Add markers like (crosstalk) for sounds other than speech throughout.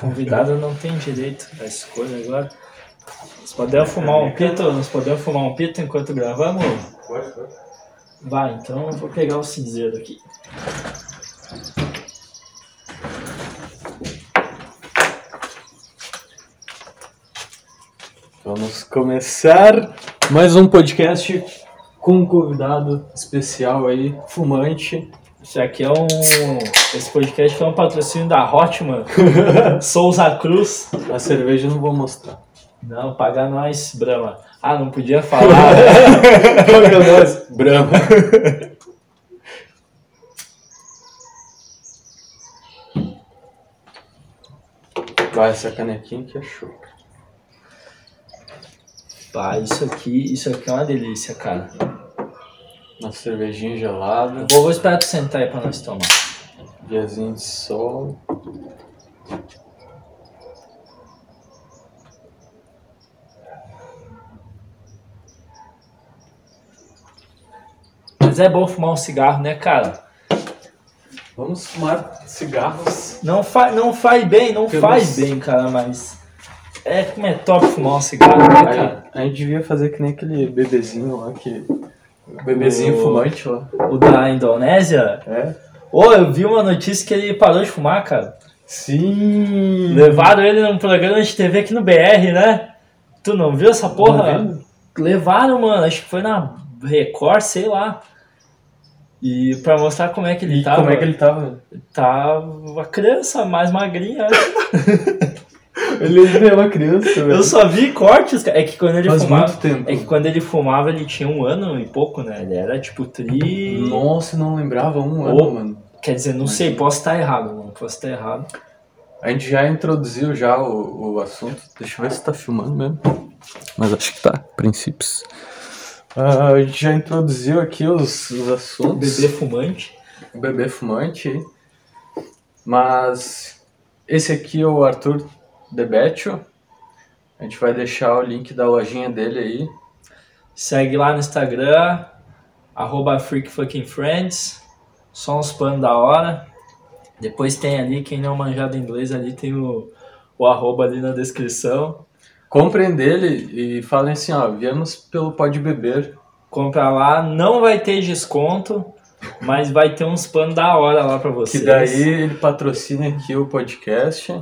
Convidado não tem direito à escolha agora. Nós podemos fumar um pito? Nós podemos fumar um pito enquanto gravamos? Pode, pode. Vai, então eu vou pegar o cinzeiro aqui. Vamos começar mais um podcast com um convidado especial aí, fumante. Esse aqui é um. Esse podcast é um patrocínio da Hotman, (laughs) Souza Cruz. A cerveja eu não vou mostrar. Não, paga nós, Brahma. Ah, não podia falar. (laughs) Paga nós, Brahma. Vai, essa canequinha que é show. Pá, isso aqui, isso aqui é uma delícia, cara. Uma cervejinha gelada, Vou, vou esperar tu sentar aí pra nós tomar. diazinho de sol. Mas é bom fumar um cigarro, né, cara? Vamos fumar cigarros. Não, fa não faz bem, não Pelos- faz bem, cara, mas. É como é top fumar um cigarro, né, cara? A, a gente devia fazer que nem aquele bebezinho lá, que. O Bebezinho O- fumante lá. O da Indonésia. É? Ô, eu vi uma notícia que ele parou de fumar, cara. Sim! Levaram ele num programa de TV aqui no BR, né? Tu não viu essa porra? Não. Levaram, mano, acho que foi na Record, sei lá. E pra mostrar como é que ele E tava. como é que ele tava? Tava a criança mais magrinha. (laughs) Ele é uma criança, velho. Eu só vi cortes, cara. É que quando ele Faz fumava. muito tempo. É que quando ele fumava, ele tinha um ano e pouco, né? Ele era tipo tri. Nossa, não lembrava um Ô. ano, mano. Quer dizer, não sei, posso estar errado, mano. Posso estar errado. A gente já introduziu já o, o assunto. Deixa eu ver se tá filmando mesmo. Mas acho que tá, princípios. Ah, a gente já introduziu aqui os, os assuntos. Bebê fumante. o bebê fumante. Mas esse aqui é o Arthur Debetio. A gente vai deixar o link da lojinha dele aí. Segue lá no Instagram, arroba freakfuckingfriends. Só uns panos da hora. Depois tem ali, quem não manjar do inglês ali, tem o, o arroba ali na descrição. Comprem dele e falem assim, ó, viemos pelo Pode Beber. Compra lá, não vai ter desconto, mas vai ter uns panos da hora lá pra Que vocês. daí ele patrocina aqui o podcast.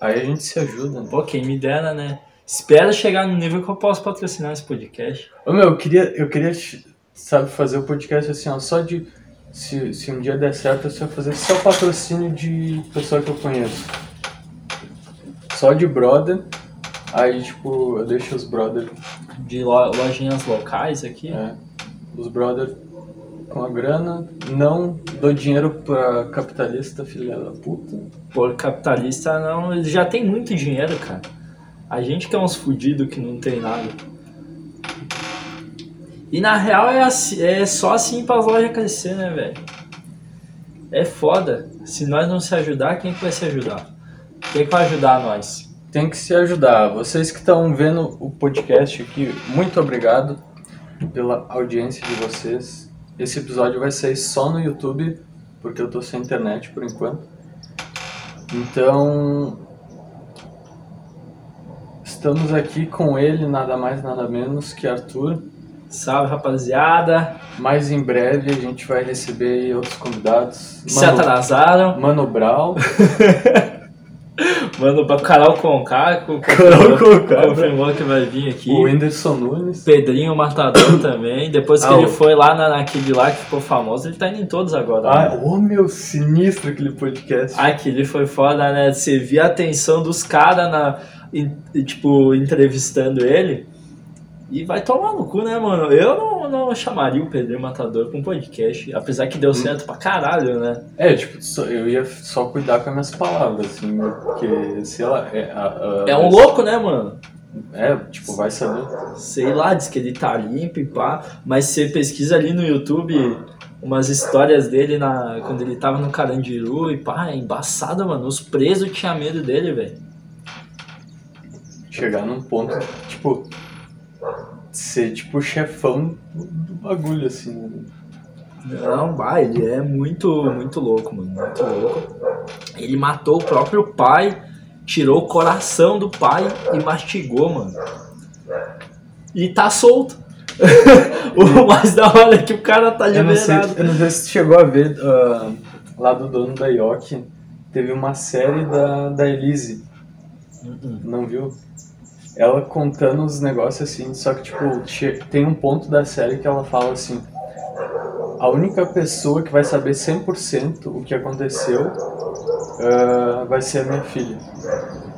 Aí a gente se ajuda. Né? Pô, quem me dera, né? Espero chegar no nível que eu posso patrocinar esse podcast. Ô meu, eu queria, eu queria, sabe, fazer o podcast assim, ó, só de. Se, se um dia der certo, eu só fazer só patrocínio de pessoa que eu conheço. Só de brother. Aí, tipo, eu deixo os brother, De lo- lojinhas locais aqui. é, os brother com a grana. Não dou dinheiro pra capitalista, filha da puta. Por capitalista não, ele já tem muito dinheiro, cara. A gente que é uns fudidos que não tem nada. E na real é, assim- é só assim para as lojas crescer, né, velho? É foda. Se nós não se ajudar, quem que vai se ajudar? Quem que vai ajudar nós? Tem que se ajudar. Vocês que estão vendo o podcast aqui, muito obrigado pela audiência de vocês. Esse episódio vai sair só no YouTube, porque eu tô sem internet por enquanto. Então, estamos aqui com ele, nada mais, nada menos que Arthur. Salve, rapaziada. Mais em breve a gente vai receber outros convidados. Se atrasaram. Mano Brown. (laughs) Mano, pra Carol Conká, co- Carol Conká. confirmou que vai vir aqui. O Whindersson Nunes. Pedrinho Matador (coughs) também. Depois que Ah, ele o- foi lá na, naquele lá que ficou famoso, ele tá indo em todos agora. Ah, né? ô meu, sinistro aquele podcast. Aquele foi foda, né? Você via a atenção dos caras na. em- tipo, entrevistando ele. E vai tomar no cu, né, mano? Eu não, não chamaria o Pedrinho Matador pra um podcast. Apesar que deu certo pra caralho, né? É, tipo, só- eu ia só cuidar com as minhas palavras, assim, porque, sei lá, é, a- a- É um louco, né, mano? É, tipo, vai saber. Sei lá, diz que ele tá limpo e pá. Mas você pesquisa ali no YouTube umas histórias dele na, quando ele tava no Carandiru e pá, é embaçado, mano. Os presos tinham medo dele, velho. Chegar num ponto, tipo, ser, tipo, chefão do bagulho, assim, né? Não, vai, ele é muito, muito louco, mano. Muito louco. Ele matou o próprio pai tirou o coração do pai e mastigou, mano. E tá solto. (laughs) o mais da hora é que o cara tá Eu não, sei, liberado. eu não sei se tu chegou a ver ah, lá do dono da Yoki. Teve uma série da, da Elise. Uhum. Não viu? Ela contando os negócios assim, só que tipo, tem um ponto da série que ela fala assim. A única pessoa que vai saber 100% o que aconteceu ah, vai ser a minha filha.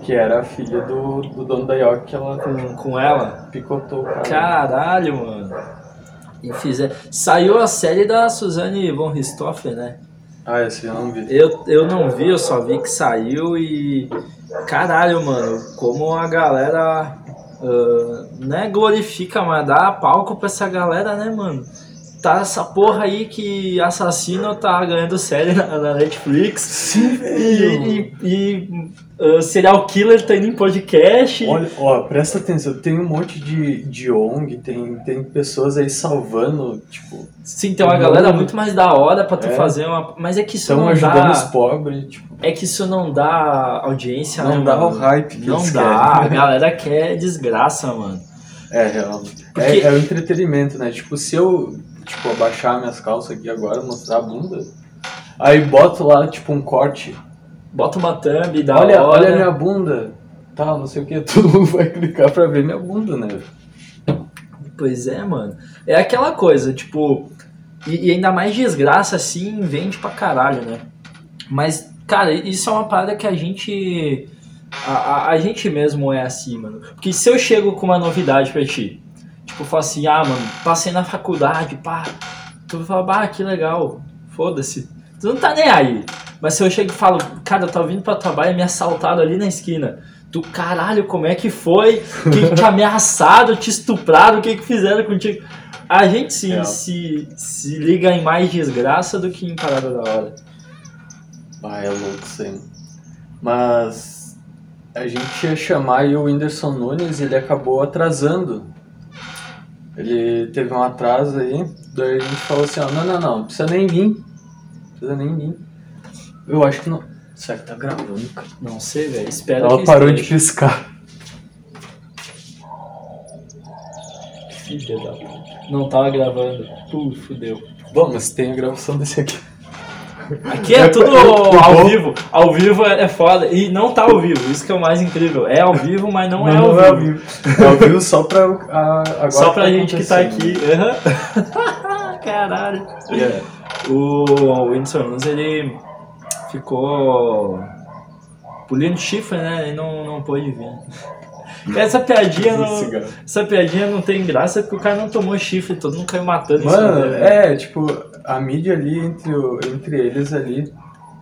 Que era a filha do, do dono da York que ela Com, com ela. picotou cara. Caralho, mano. E fizer... Saiu a série da Suzane von Richthofen, né? Ah, esse eu não vi. Eu, eu não vi, eu só vi que saiu e. Caralho, mano, como a galera. ah, né, glorifica, mas dá palco pra essa galera, né, mano? Tá essa porra aí que assassino tá ganhando série na, na Netflix. Sim, E, e, e, ah, serial killer tá indo em podcast. Olha, ó, presta atenção, tem um monte de, de ONG, tem, tem pessoas aí salvando, tipo, Sim, tem uma galera muito mais da hora pra tu É. fazer uma. Mas é que isso estão não ajudando os dá. pobres, tipo, É que isso não dá audiência, não né, dá mano? o hype que Não dá, a querem. galera quer desgraça, mano. É, real. Porque- É, é o entretenimento, né? Tipo, se eu, tipo, abaixar minhas calças aqui agora, mostrar a bunda, aí boto lá, tipo, um corte, Bota uma thumb da olha, hora. olha minha bunda, tal, não sei o que, (laughs) todo mundo vai clicar pra ver minha bunda, né? Pois é, mano. É aquela coisa, tipo. E, e ainda mais desgraça assim, vende pra caralho, né? Mas, cara, isso é uma parada que a gente. A, a, a gente mesmo é assim, mano. Porque se eu chego com uma novidade pra ti, tipo, eu falo assim, ah, mano, passei na faculdade, pá. Tu vai falar, bah, que legal, foda-se. Tu não tá nem aí. Mas se eu chego e falo, cara, eu tô vindo pra trabalho e me assaltaram ali na esquina. Tu, caralho, como é que foi? Quem te ameaçaram, te estupraram, o que que fizeram contigo? A gente se, Real. se, se liga em mais desgraça do que em parada da hora. Ah, é louco aí. Mas a gente ia chamar aí o Whindersson Nunes e ele acabou atrasando. Ele teve um atraso aí, daí a gente falou assim, ó, não, não, não, não precisa nem vir. Não precisa nem vir. Eu acho que não. Será que tá gravando, cara? Não sei, velho. Espero Ela parou de esteja. piscar. Filha da puta. Não tava gravando. Pô, fudeu. Bom, mas tem a gravação desse aqui. Aqui é É, tudo é, ao bom. vivo. Ao vivo é é foda. E não tá ao vivo. Isso que é o mais incrível. É ao vivo, mas não, é ao Não vivo. É ao vivo só pra. a- agora Só pra tá gente que tá aqui. Aham. (laughs) Caralho. Yeah. O Whindersson Nunes, ele ficou pulindo chifre, né? Ele não, não pôde vir. Essa piadinha, não, essa piadinha não tem graça porque o cara não tomou chifre, todo mundo caiu matando Mano, isso. né? é, tipo, a mídia ali, entre, o- entre eles ali,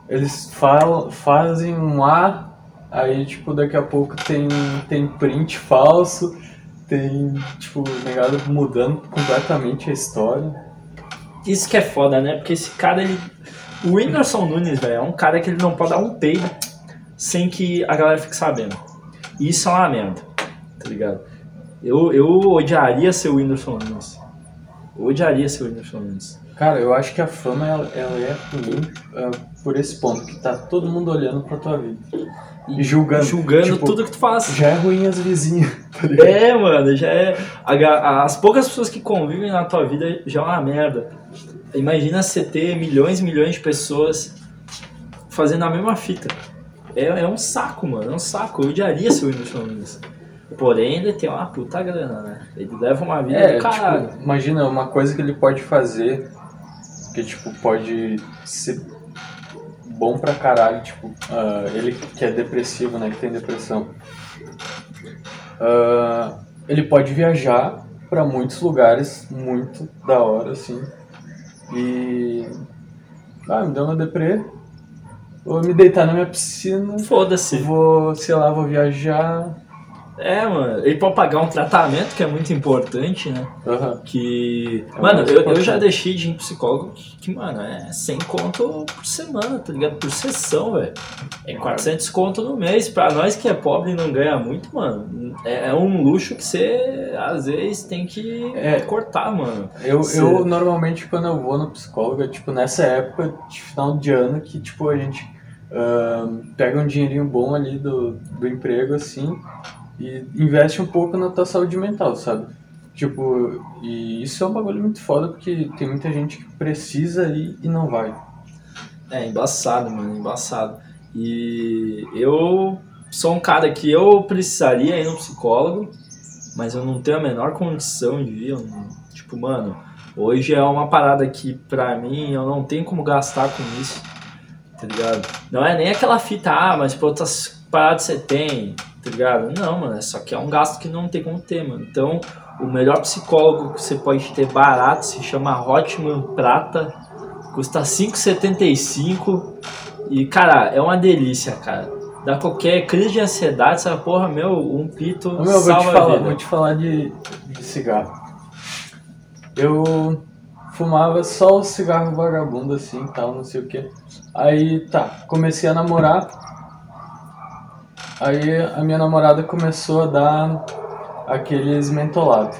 eles falam, fazem um A, aí, tipo, daqui a pouco tem, tem print falso, tem, tipo, negado mudando completamente a história. Isso que é foda, né? Porque esse cara, ele. O Whindersson Nunes, velho, é um cara que ele não pode dar um peido sem que a galera fique sabendo. E isso é uma merda, tá ligado? Eu, eu odiaria ser o Whindersson Nunes. Eu odiaria ser o Whindersson Nunes. Cara, eu acho que a fama, ela, ela é ruim ah, por esse ponto, que tá todo mundo olhando pra tua vida. E julgando. Julgando Tipo, tudo que tu faz. Já é ruim as vizinhas, (laughs) tá ligado? É, mano, já é. a As poucas pessoas que convivem na tua vida já é uma merda. Imagina você ter milhões e milhões de pessoas fazendo a mesma fita. É, é um saco, mano, é um saco. Eu odiaria ser o Whindersson Nunes. Porém, ele tem uma puta grana, né? Ele leva uma vida É, do caralho. tipo, imagina uma coisa que ele pode fazer que, tipo, pode ser bom pra caralho, tipo, ah, ele que é depressivo, né, que tem depressão. Ah, ele pode viajar pra muitos lugares muito da hora, assim, e... Ah, me deu uma deprê, vou me deitar na minha piscina, Foda-se. vou, sei lá, vou viajar... É, mano. Ele pode pagar um tratamento que é muito importante, né? Aham. Que. É mano, eu, eu já deixei de ir em psicólogo que, que, mano, é 100 conto por semana, tá ligado? Por sessão, velho. É 400 conto no mês. Pra nós que é pobre e não ganha muito, mano, é, é um luxo que você, às vezes, tem que É. cortar, mano. Eu, Cê- eu normalmente quando eu vou no psicólogo, é, tipo nessa época de final de ano que tipo a gente uh, pega um dinheirinho bom ali do, do emprego, assim, e investe um pouco na tua saúde mental, sabe? Tipo, e isso é um bagulho muito foda porque tem muita gente que precisa ir e não vai. É, embaçado, mano, embaçado. E eu sou um cara que eu precisaria ir no psicólogo, mas eu não tenho a menor condição de ir. Não, tipo, mano, hoje é uma parada que pra mim eu não tenho como gastar com isso, tá ligado? Não é nem aquela fita, ah, mas pra outras paradas você tem, tá ligado? Não, mano, é só que é um gasto que não tem como ter, mano. Então, o melhor psicólogo que você pode ter barato se chama Hotman Prata. Custa 5,75 e, cara, é uma delícia, cara. Dá qualquer crise de ansiedade, essa porra, meu, um pito meu, salva vou te falar, vou te falar de, de cigarro. Eu fumava só o cigarro vagabundo assim, tal, não sei o que. Aí, tá, comecei a namorar. Aí a minha namorada começou a dar aqueles mentolados.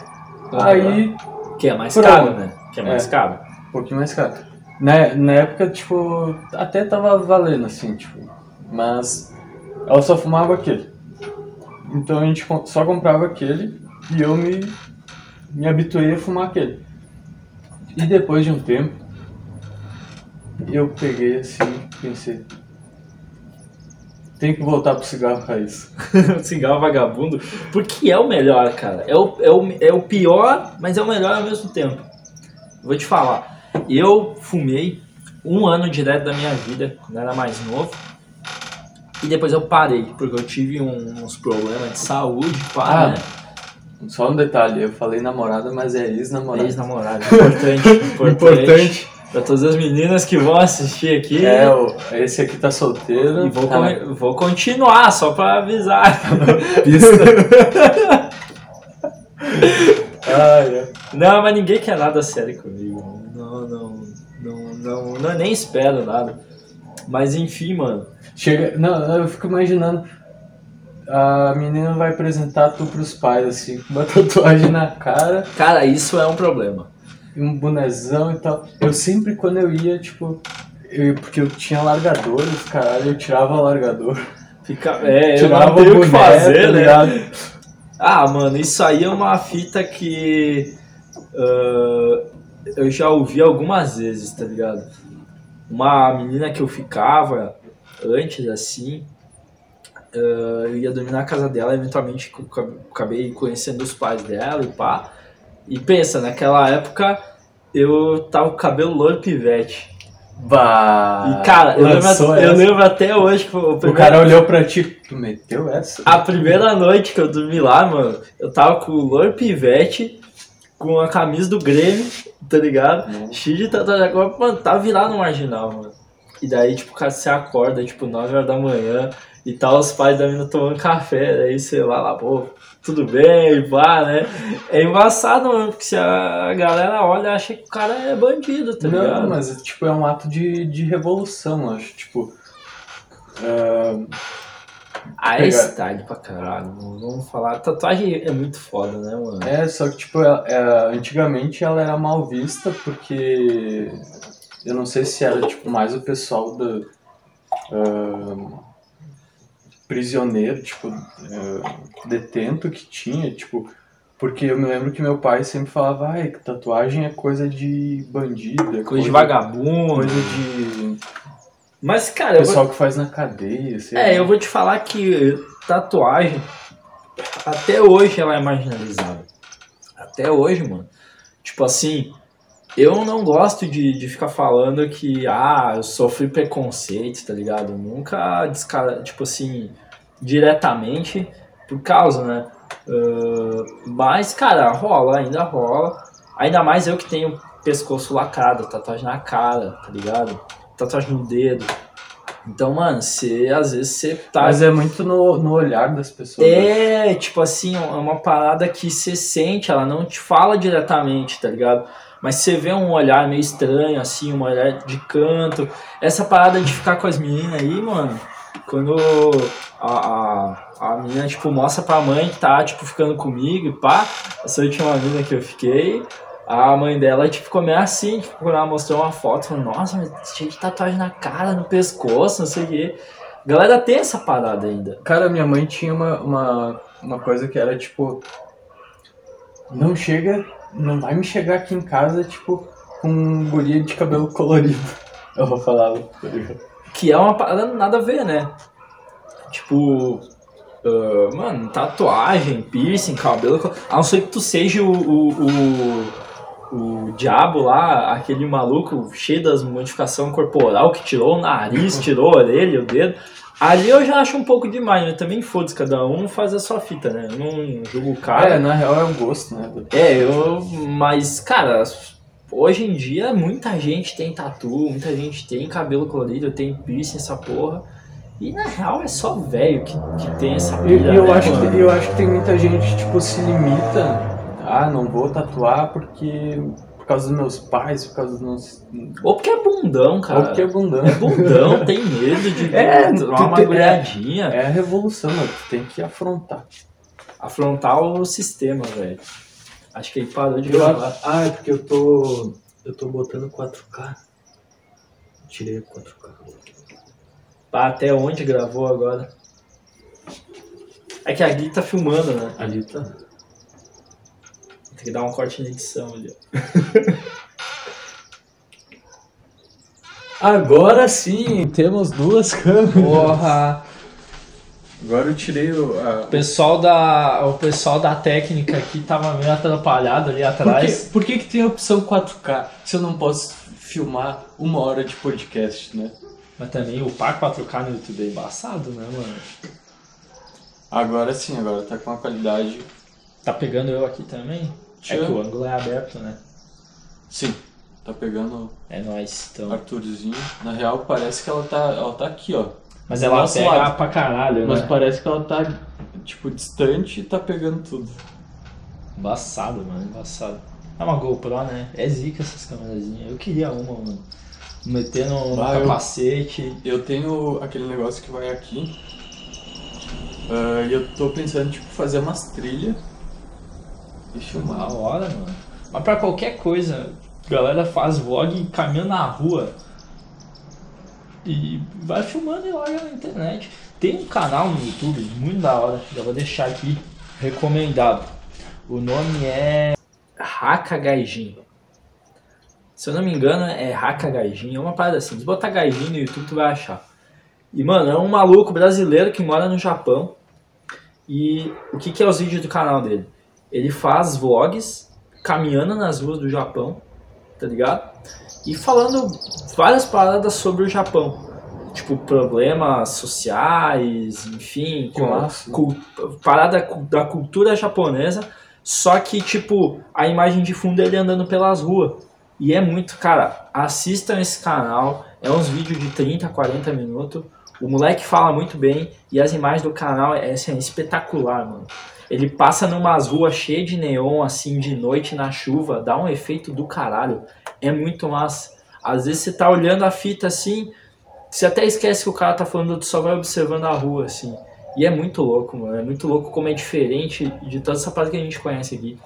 Aham. Aí, Que é mais Por caro, né? Que é mais É. caro. um pouquinho mais caro. Na, na época, tipo, até tava valendo, assim, tipo, mas ela só fumava aquele. Então a gente só comprava aquele e eu me, me habituei a fumar aquele. E depois de um tempo, eu peguei assim, pensei, tem que voltar pro cigarro raiz. (laughs) cigarro vagabundo, porque é o melhor, cara. É o, é, o, é o pior, mas é o melhor ao mesmo tempo. Vou te falar, eu fumei um ano direto da minha vida, quando era mais novo, e depois eu parei, porque eu tive um- uns problemas de saúde, pá, Ah, né? Só um detalhe, eu falei namorada, mas é ex-namorada. Ex-namorado, (laughs) importante, importante. Importante. Pra todas as meninas que vão assistir aqui. É, o- esse aqui tá solteiro. E vou, tá con- vou continuar, só pra avisar. pista. (laughs) ah, é. Não, mas ninguém quer nada sério comigo. Não, não, não, não, não, nem espero nada. Mas enfim, mano. Chega, não, eu fico imaginando. A menina vai apresentar tu pros pais, assim, com uma (laughs) tatuagem na cara, Cara, isso é um problema. E um bonezão e tal. Eu sempre, quando eu ia, tipo. eu- porque eu tinha largadores, caralho, eu tirava o largador. Fica, (laughs) é, eu tirava não tenho o que boné, fazer, tá né? ligado? Ah, mano, isso aí é uma fita que ah, eu já ouvi algumas vezes, tá ligado? Uma menina que eu ficava antes, assim, ah, eu ia dormir na casa dela, eventualmente eu ca- acabei conhecendo os pais dela e pá. E pensa, naquela época eu tava com o cabelo loiro pivete. Bah, E cara, eu lembro, eu lembro até hoje que o O primeiro- cara olhou pra ti, tu meteu essa? a primeira noite que eu dormi lá, mano, eu tava com o Lord Pivete, com a camisa do Grêmio, tá ligado? Cheio de tatuagem agora, mano, tá virado no marginal, mano. E daí, tipo, cara, você acorda, tipo, 9 horas da manhã e tal, os pais da menina tomando café, daí você vai lá, pô, tudo bem, pá, né? É embaçado, mano, porque se a galera olha, acha que o cara é bandido, tá ligado? Não, mas tipo, é um ato de, de revolução, acho. Tipo. ah, Ah, é style pra caralho, vamos falar. Tatuagem é muito foda, né, mano? É, só que, tipo, ela- é, antigamente ela era mal vista porque eu não sei se era, tipo, mais o pessoal do ah, prisioneiro, tipo, ah, detento que tinha, tipo, porque eu me lembro que meu pai sempre falava, ai, que tatuagem é coisa de bandido, é Coisa de vagabundo. coisa de Mas, cara, eu vou, pessoal que faz na cadeia, sei é, lá. eu vou te falar que tatuagem, até hoje ela é marginalizada. Até hoje, mano. Tipo assim, eu não gosto de, de ficar falando que, ah, eu sofri preconceito, tá ligado? Nunca, descara, tipo assim, diretamente por causa, né? Ah, mas, cara, rola, ainda rola. Ainda mais eu que tenho pescoço lacrado, tatuagem na cara, tá ligado? Tatuagem no dedo. Então, mano, você às vezes você tá. Mas é muito no, no olhar das pessoas. né? É, tipo assim, é uma parada que você sente, ela não te fala diretamente, tá ligado? Mas você vê um olhar meio estranho, assim, um olhar de canto. Essa parada de ficar com as meninas aí, mano, quando a, a, a menina, tipo, mostra pra mãe que tá, tipo, ficando comigo e pá, essa última menina que eu fiquei, A mãe dela, tipo, ficou meio assim, tipo, quando ela mostrou uma foto, falou, nossa, mas cheio de tatuagem na cara, no pescoço, não sei o quê. Galera tem essa parada ainda. Cara, minha mãe tinha uma, uma, uma coisa que era tipo. Não chega. Não vai me chegar aqui em casa, tipo, com um guria de cabelo colorido. (laughs) Eu vou falar. Que é uma parada nada a ver, né? Tipo. ah, mano, tatuagem, piercing, cabelo. A não ser que tu seja o, o, o, o diabo lá, aquele maluco cheio das modificação corporal que tirou o nariz, (laughs) tirou a orelha, o dedo. Ali eu já acho um pouco demais, mas também foda-se, cada um faz a sua fita, né? Eu não julgo o cara. É, na real é um gosto, né? É, eu. Mas, cara, hoje em dia muita gente tem tatu, muita gente tem cabelo colorido, tem piercing, essa porra. E na real é só velho que, que tem essa E pilha. e eu, né, acho mano? que, eu acho que tem muita gente, tipo, se limita. Ah, não vou tatuar porque. Por causa dos meus pais, por causa dos meus. Ou porque é bundão, cara. Ou porque é bundão. É bundão, tem medo de (laughs) É, dar uma tu tem- mergulhadinha. É a revolução, mano. Tu tem que afrontar. Afrontar o sistema, velho. Acho que ele parou de Eu gravar. ah, é porque eu tô. Eu tô botando 4K. Tirei o 4K. Tá até onde gravou agora? É que a Gui tá filmando, né? Ali tá. Tem que dar um corte na edição ali. ó. (laughs) Agora sim, temos duas câmeras. Porra! Agora eu tirei o. a- O pessoal da, o pessoal da técnica aqui tava meio atrapalhado ali Por, atrás. que, por que, que tem a opção 4K se eu não posso filmar uma hora de podcast, né? Mas também o par 4K no YouTube é embaçado, né, mano? Agora sim, agora tá com uma qualidade. Tá pegando eu aqui também? É que o ângulo é aberto, né? Sim, tá pegando É nóis, o então. Arthurzinho. Na real, parece que ela tá, ela tá aqui, ó. Mas ela nosso pega lado. pra caralho, Mas né? parece que ela tá, tipo, distante e tá pegando tudo. Embaçado, mano, embaçado. É uma GoPro, né? É zica essas câmerazinhas. Eu queria uma, mano. Meter no, no Ah, eu- capacete. Eu tenho aquele negócio que vai aqui. ah, e eu tô pensando, tipo, fazer umas trilhas Da filmar. hora, mano. Mas pra qualquer coisa, galera faz vlog caminhando na rua e vai filmando e larga na internet. Tem um canal no YouTube muito da hora, já vou deixar aqui recomendado. O nome é Haka Gaijin. Se eu não me engano, é Haka Gaijin, é uma parada assim. Se botar Gaijin no YouTube, tu vai achar. E, mano, é um maluco brasileiro que mora no Japão. E o que, que é os vídeos do canal dele? Ele faz vlogs caminhando nas ruas do Japão, tá ligado? E falando várias paradas sobre o Japão. Tipo, problemas sociais, enfim, Que com- parada da cultura japonesa. Só que, tipo, a imagem de fundo é ele andando pelas ruas. E é muito, cara, assistam esse canal. É uns vídeos de 30, 40 minutos. O moleque fala muito bem e as imagens do canal é assim, espetacular, mano. Ele passa numas ruas cheias de neon, assim, de noite na chuva, dá um efeito do caralho. É muito massa. Às vezes você tá olhando a fita assim, você até esquece que o cara tá falando, tu só vai observando a rua, assim. E é muito louco, mano. É muito louco como é diferente de toda essa parte que a gente conhece aqui.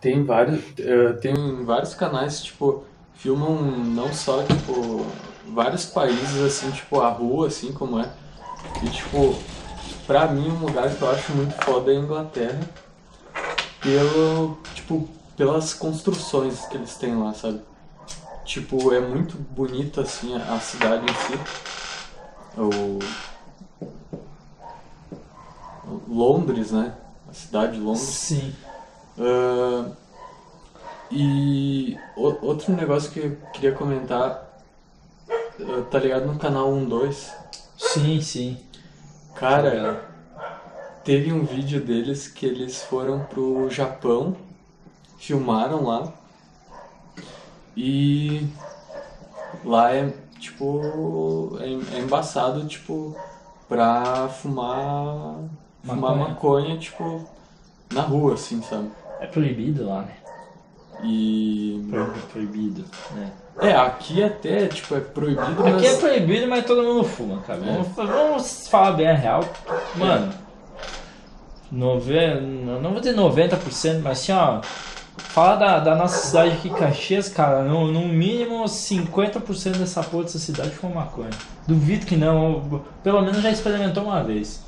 Tem vários, eh, tem vários canais, tipo, filmam não só, tipo, vários países, assim, tipo, a rua, assim, como é. E, tipo, pra mim, um lugar que eu acho muito foda é a Inglaterra. Pelo, tipo, pelas construções que eles têm lá, sabe? Tipo, é muito bonito, assim, a a cidade em si. O... Londres, né? A cidade de Londres. Sim. Ah, e o- outro negócio que eu queria comentar, ah, tá ligado no canal 12? Sim, sim. Cara, teve um vídeo deles que eles foram pro Japão, filmaram lá, e lá é tipo, é, é embaçado, tipo, pra fumar, fumar Maconha. maconha, tipo, na rua, assim, sabe? É proibido lá, né? E. Proibido, proibido, né? É, aqui até, tipo, é proibido, mas. Aqui é proibido, mas todo mundo fuma, cara. Vamos, vamos falar bem a real. Mano, nove... não vou dizer 90%, mas assim, ó, Fala da, da nossa cidade aqui, Caxias, cara, no, no mínimo 50% dessa porra dessa cidade foi maconha. Duvido que não, pelo menos já experimentou uma vez.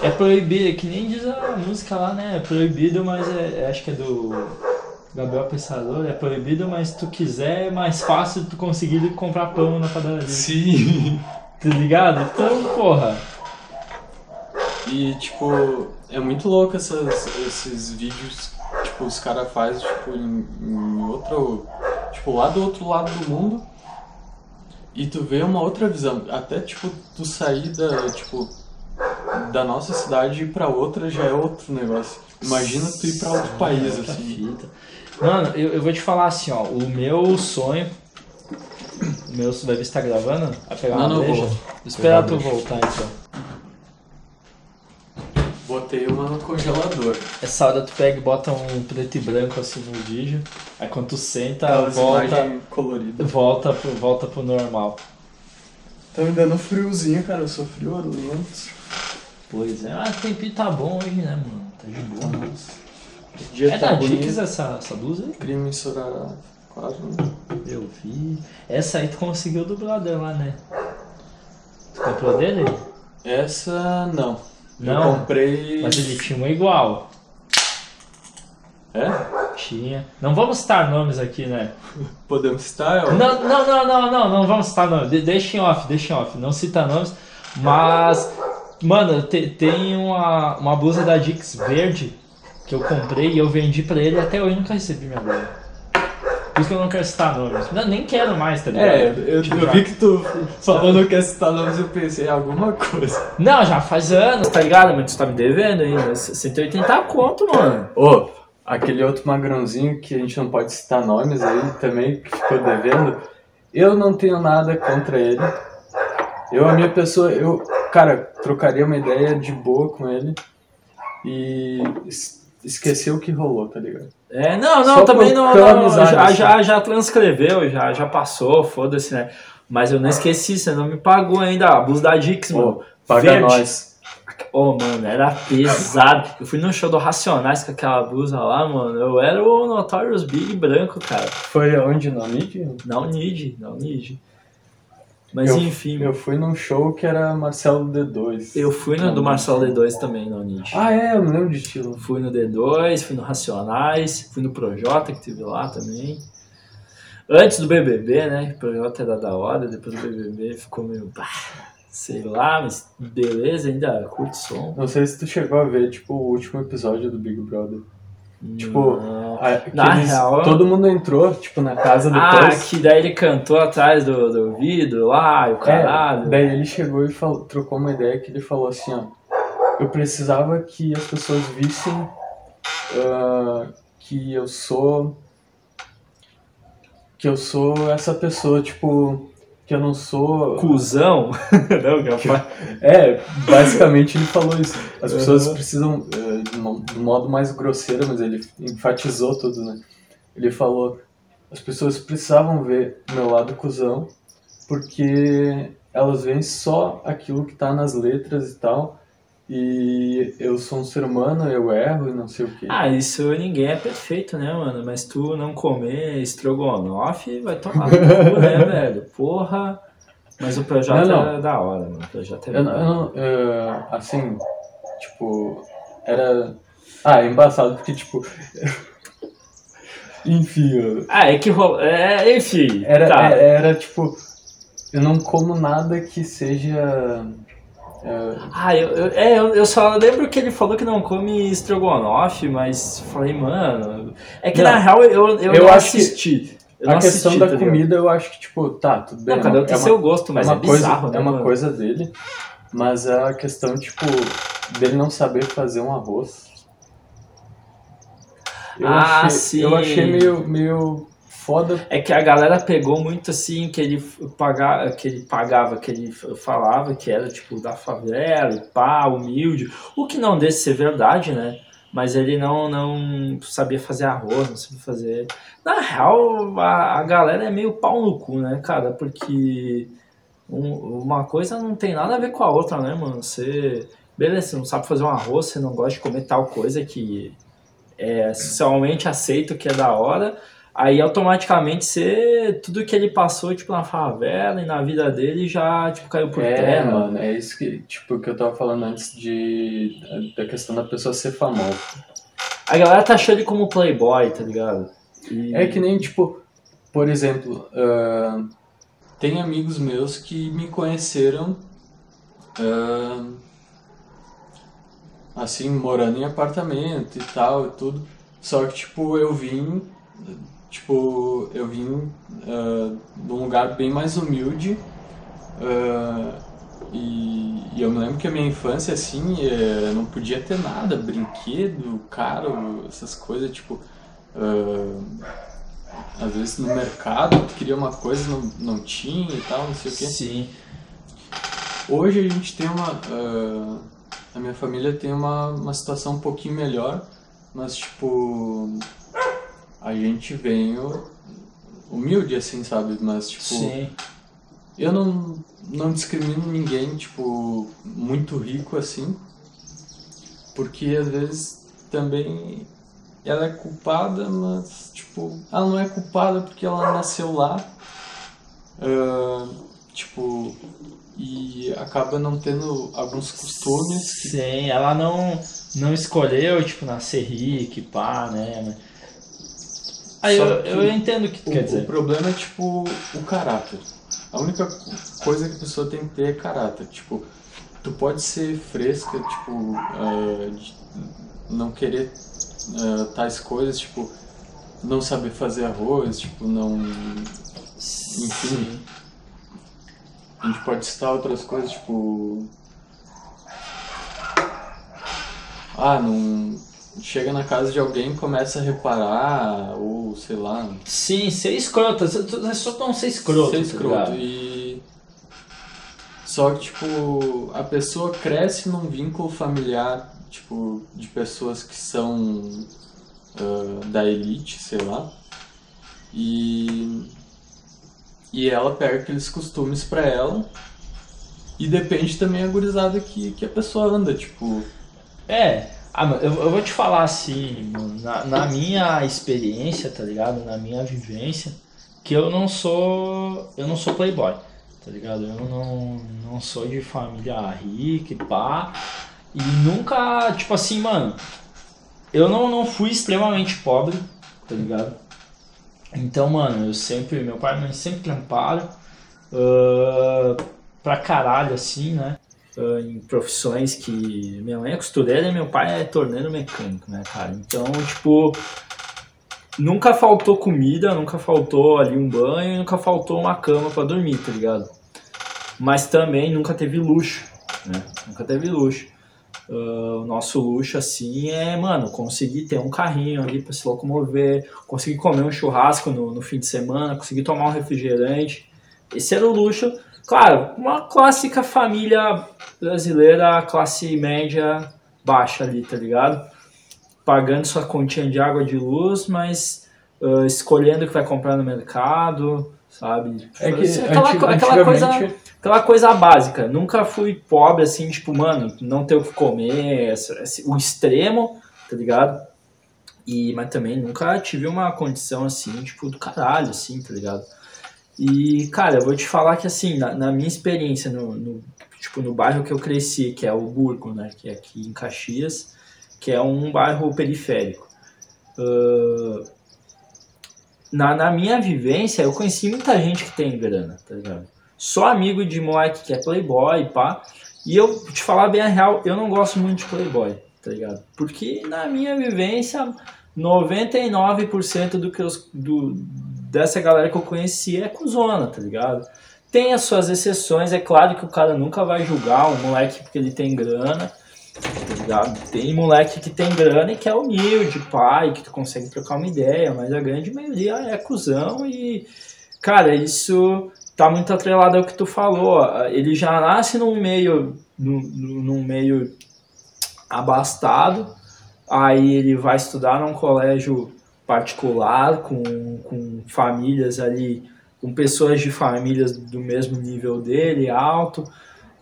É proibido, que nem diz a música lá, né? É proibido, mas é, é- acho que é do Gabriel Pensador, é proibido, mas tu quiser é mais fácil tu conseguir do que comprar pão na padaria. Sim. (laughs) Tá ligado? Então, porra. E, tipo, é muito louco essas, esses vídeos tipo, os caras fazem, tipo, em, em outro... Tipo, lá do outro lado do mundo. E tu vê uma outra visão. Até, tipo, tu sair da, tipo, da nossa cidade e ir pra outra já é outro negócio. Imagina tu ir pra outro país, assim. fita. Mano, eu, eu vou te falar assim, ó. O meu sonho. O meu vai ver se tá gravando? Vai pegar Não, uma não, breja? vou. Esperar tu voltar então. Botei uma no congelador. Essa hora tu pega e bota um preto e branco assim no vídeo. Aí quando tu senta, Aquelas volta, imagens coloridas. volta, pro, volta pro normal. Tá me dando friozinho, cara. Eu sou friorento. Pois é. Ah, o tempinho tá bom hoje, né, mano? Tá de boa. O dia É tá da bonito. Dix essa, essa blusa aí? Crime Sorará. Claro, né? Eu vi. Essa aí tu conseguiu brother lá, né? Tu comprou dele? Essa, não. Não. Eu comprei... Mas ele tinha uma igual. É? Tinha. Não vamos citar nomes aqui, né? Podemos citar? ó? Não, não, não, não, não, não vamos citar nomes. De- deixa em off, deixa em off. Não cita nomes. Mas, mano, te- tem uma, uma blusa da Dix verde que eu comprei e eu vendi pra ele e até hoje nunca recebi minha blusa. Por isso que eu não quero citar nomes. Não, nem quero mais, tá ligado? É, eu, Tipo, eu já- vi que tu falou não quer citar nomes, eu pensei em alguma coisa. Não, já faz anos, tá ligado? Mas tu tá me devendo ainda. 180 conto, mano. Ô, aquele outro magrãozinho que a gente não pode citar nomes aí também, que ficou devendo, eu não tenho nada contra ele. Eu, a minha pessoa, eu, cara, trocaria uma ideia de boa com ele e es- esquecer o que rolou, tá ligado? É, não, não, Só também por- não, não, amizade, já, assim. já, já transcreveu, já, já passou, foda-se, né? Mas eu não esqueci, você não me pagou ainda, a blusa da Dix, mano. Paga Verde. nós. Ô, mano, era pesado. Eu fui no show do Racionais com aquela blusa lá, mano. Eu era o Notorious Big branco, cara. Foi aonde, no Mídia? Não need, não need. Mas Eu- enfim, Eu fui num show que era Marcelo D2. eu fui no do Marcelo D2 também, não need. Ah, é, eu me lembro de ti. Fui no D2, fui no Racionais, fui no Projota que teve lá também. Antes do BBB, né? O Projota era da hora, depois do BBB ficou meio. sei lá, mas beleza, ainda curte som. Não sei se tu chegou a ver, tipo, o último episódio do Big Brother. Tipo, Não. Ah, Na eles- real- todo mundo entrou, tipo, na casa Ah, depois. que daí ele cantou atrás do, do vidro lá, e o É, caralho. daí ele chegou e falou- trocou uma ideia que ele falou assim, ó. Eu precisava que as pessoas vissem ah, que eu sou. Que eu sou essa pessoa, tipo. Que eu não sou. Cusão. (laughs) não, capaz. É, basicamente ele falou isso. As pessoas Uhum. precisam, eh, de do modo mais grosseiro, mas ele enfatizou tudo, né? Ele falou, as pessoas precisavam ver meu lado cuzão, porque elas veem só aquilo que tá nas letras e tal, e eu sou um ser humano, eu erro e não sei o quê. Ah, isso ninguém é perfeito, né, mano? Mas tu não comer estrogonofe vai tomar cu, né, (laughs) velho? Porra. Mas o projeto Não, não. é da hora, mano. O projeto é Eu, não- eu eh, assim, tipo, era... Ah, é embaçado, porque, tipo... (laughs) Enfim, eu- Ah, é que rola. É, enfim. Era, tá. é- era tipo, eu não como nada que seja. É, Ah, eu, eu- é, eu, eu só lembro que ele falou que não come estrogonofe, mas falei, mano. É que Não. na real eu, eu, Eu não acho que assisti. Eu a questão assisti, da ligado? comida eu acho que, tipo, tá, tudo bem. Não, cada um é tem uma- seu gosto, mas é é, uma coisa, bizarro, né? É uma mano? coisa dele, mas é a questão, tipo, dele não saber fazer um arroz. Eu Ah, achei, sim. Eu achei meio, meio foda. É que a galera pegou muito assim, que ele pagava, que ele pagava, que ele falava que era tipo da favela pá, humilde. O que não deixa de ser verdade, né? Mas ele não, não sabia fazer arroz, não sabia fazer. Na real, a, a galera é meio pau no cu, né, cara? Porque um- uma coisa não tem nada a ver com a outra, né, mano? Você. Beleza, você não sabe fazer um arroz, você não gosta de comer tal coisa que é socialmente aceito que é da hora, aí automaticamente você, tudo que ele passou, tipo, na favela e na vida dele já, tipo, caiu por É, terra. mano, é isso que, tipo, que eu tava falando antes de, da questão da pessoa ser famosa. A galera tá achando ele como playboy, tá ligado? E- É que nem, tipo, por exemplo, ah, tem amigos meus que me conheceram ah, assim, morando em apartamento e tal e tudo. Só que, tipo, eu vim, tipo, eu vim ah, de um lugar bem mais humilde. ah, e, e eu me lembro que a minha infância, assim, eh, não podia ter nada, brinquedo, caro, essas coisas, tipo. ah, às vezes no mercado tu queria uma coisa não, não tinha e tal, não sei o quê. Sim. Hoje a gente tem uma. a minha família tem uma, uma situação um pouquinho melhor, mas tipo. A gente veio humilde assim, sabe? Mas tipo. Sim. Eu não, não discrimino ninguém, tipo, muito rico assim, porque às vezes também ela é culpada, mas, tipo, ela não é culpada porque ela nasceu lá, ah, tipo, e acaba não tendo alguns costumes que Sim, ela não, não escolheu, tipo, nascer rica e pá, né? Eu, eu entendo o que tu O, quer o dizer. problema é, tipo, o caráter. A única coisa que a pessoa tem que ter é caráter. Tipo, tu pode ser fresca, tipo, de não querer ah, tais coisas, tipo, não saber fazer arroz, tipo, não... Sim. A gente pode citar outras coisas, tipo... Ah, não... Chega na casa de alguém e começa a reparar, ou sei lá, Sim, ser escroto. É só não ser escroto. ser tá escroto. ligado? e só que tipo a pessoa cresce num vínculo familiar tipo de pessoas que são ah, da elite sei lá e e ela pega aqueles costumes pra ela e depende também a gurizada que, que a pessoa anda tipo É, ah, eu, eu vou te falar assim, na, na minha experiência, tá ligado? Na minha vivência, que eu não sou. Eu não sou playboy, tá ligado? Eu não, não sou de família rica e pá. E nunca, tipo assim, mano, eu não, não fui extremamente pobre, tá ligado? Então, mano, eu sempre, meu pai e mãe sempre tramparam ah, pra caralho, assim, né? Em profissões que minha mãe é costureira e meu pai é torneiro mecânico, né, cara? Então, tipo, nunca faltou comida, nunca faltou ali um banho, nunca faltou uma cama pra dormir, tá ligado? Mas também nunca teve luxo, né? Nunca teve luxo. Ah, o nosso luxo, assim, é, mano, conseguir ter um carrinho ali pra se locomover, conseguir comer um churrasco no, no fim de semana, conseguir tomar um refrigerante. Esse era o luxo. Claro, uma clássica família brasileira, classe média baixa ali, tá ligado? Pagando sua continha de água de luz, mas ah, escolhendo o que vai comprar no mercado, sabe? é que aquela, antig- aquela coisa aquela coisa básica. Nunca fui pobre assim, tipo, mano, não ter o que comer, o extremo, tá ligado? E, mas também nunca tive uma condição assim, tipo, do caralho, assim, tá ligado? E, cara, eu vou te falar que assim, na, na minha experiência no, no- tipo, no bairro que eu cresci, que é o Burgo, né? Que é aqui em Caxias, que é um bairro periférico. Ah, na, na minha vivência, eu conheci muita gente que tem grana, tá ligado? Só amigo de moleque que é playboy, pá. E eu, te falar bem a real, eu não gosto muito de playboy, tá ligado? Porque na minha vivência, 99% do que os, do, dessa galera que eu conheci é cuzona, tá ligado? Tem as suas exceções, é claro que o cara nunca vai julgar um moleque porque ele tem grana, tá ligado? Tem moleque que tem grana e que é humilde, pai, que tu consegue trocar uma ideia, mas a grande maioria é cuzão e, cara, isso tá muito atrelado ao que tu falou. Ele já nasce num meio, num, num meio abastado, aí ele vai estudar num colégio particular com, com famílias ali, com pessoas de famílias do mesmo nível dele, alto,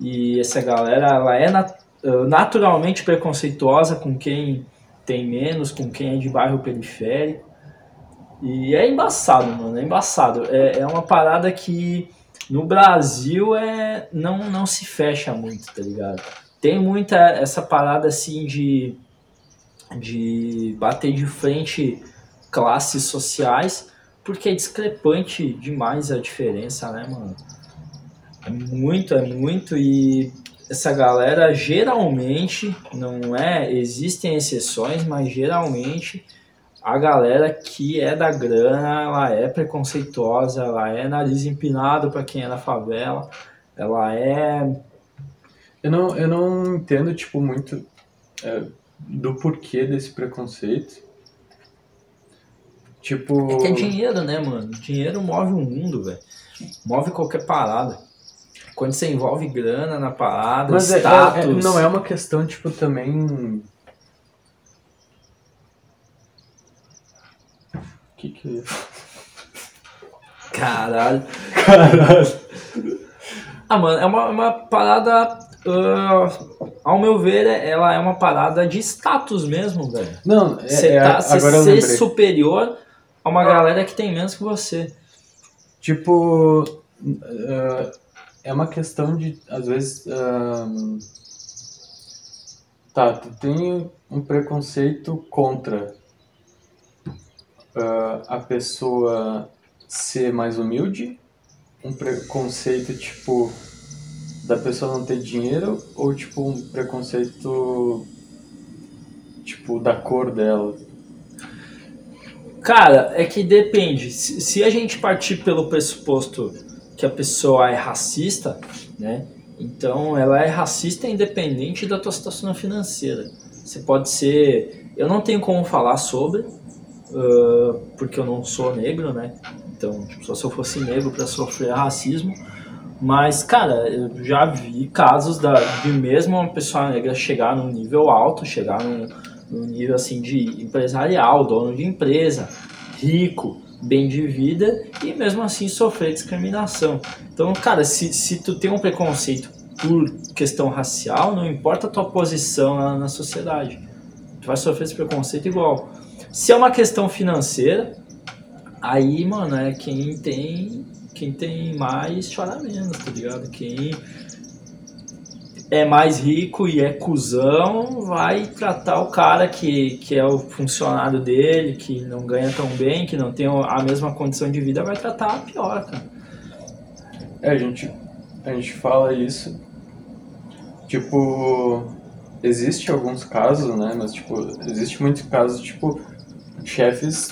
e essa galera ela é nat- naturalmente preconceituosa com quem tem menos, com quem é de bairro periférico. E é embaçado, mano, é embaçado. É, é uma parada que no Brasil é não, não se fecha muito, tá ligado? Tem muita essa parada assim de, de bater de frente classes sociais, porque é discrepante demais a diferença, né, mano? É muito, é muito, e essa galera geralmente, não é, existem exceções, mas geralmente a galera que é da grana, ela é preconceituosa, ela é nariz empinado para quem é da favela, ela é. Eu não, eu não entendo, tipo, muito é, do porquê desse preconceito. Tipo. É que é dinheiro, né, mano? Dinheiro move o mundo, velho. Move qualquer parada. Quando você envolve grana na parada, Mas é- é- status. é- não é uma questão, tipo, também. O que que. Caralho. Caralho. Ah, mano, é uma, uma parada. ah, ao meu ver, é- ela é uma parada de status mesmo, velho. Não, é, Você é- tá, agora ser superior a uma galera que tem menos que você. Tipo, uh, é uma questão de, às vezes, ahn, tá, tu tem um preconceito contra ah, a pessoa ser mais humilde, um preconceito, tipo, da pessoa não ter dinheiro, ou, tipo, um preconceito, tipo, da cor dela. Cara, é que depende. Se, se a gente partir pelo pressuposto que a pessoa é racista, né? Então ela é racista independente da tua situação financeira. Você pode ser. Eu não tenho como falar sobre, ah, porque eu não sou negro, né? Então, tipo, só se eu fosse negro para sofrer racismo. Mas, cara, eu já vi casos da, de mesmo uma pessoa negra chegar num nível alto, chegar num, num nível assim de empresarial, dono de empresa, rico, bem de vida e mesmo assim sofrer discriminação. Então, cara, se, se tu tem um preconceito por questão racial, não importa a tua posição na, na sociedade, tu vai sofrer esse preconceito igual. Se é uma questão financeira, aí, mano, é quem tem quem tem mais chora menos, tá ligado? Quem é mais rico e é cuzão, vai tratar o cara que, que é o funcionário dele, que não ganha tão bem, que não tem a mesma condição de vida, vai tratar pior, cara. É, a gente, a gente fala isso. Tipo, existe alguns casos, né? Mas, tipo, existe muitos casos, tipo, chefes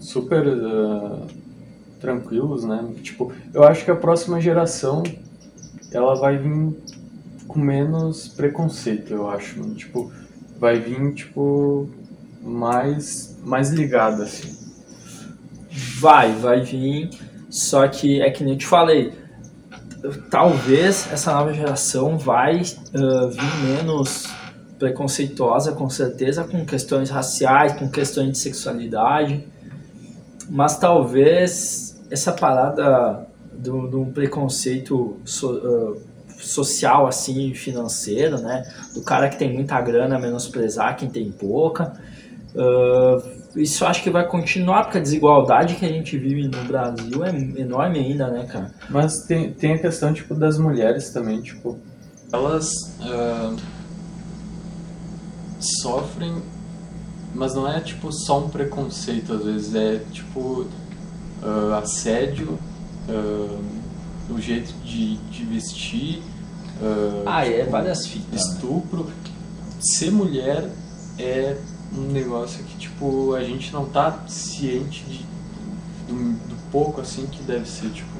super ah, tranquilos, né? Tipo, eu acho que a próxima geração ela vai vir com menos preconceito, eu acho. mano. Tipo, vai vir, tipo, mais, mais ligada, assim. Vai, vai vir, só que é que nem eu te falei, talvez essa nova geração vai ah, vir menos preconceituosa, com certeza, com questões raciais, com questões de sexualidade, mas talvez essa parada do, do preconceito so- ah, social, assim, financeiro, né, do cara que tem muita grana menosprezar quem tem pouca, ah, isso acho que vai continuar, porque a desigualdade que a gente vive no Brasil é enorme ainda, né, cara? Mas tem, tem a questão, tipo, das mulheres também, tipo... Elas ah, sofrem, mas não é, tipo, só um preconceito, às vezes, é, tipo, ah, assédio, o jeito de, de vestir, ah, Ah, é várias fitas. né? estupro. Ser mulher é um negócio que, tipo, a gente não tá ciente de, do, do pouco, assim, que deve ser, tipo...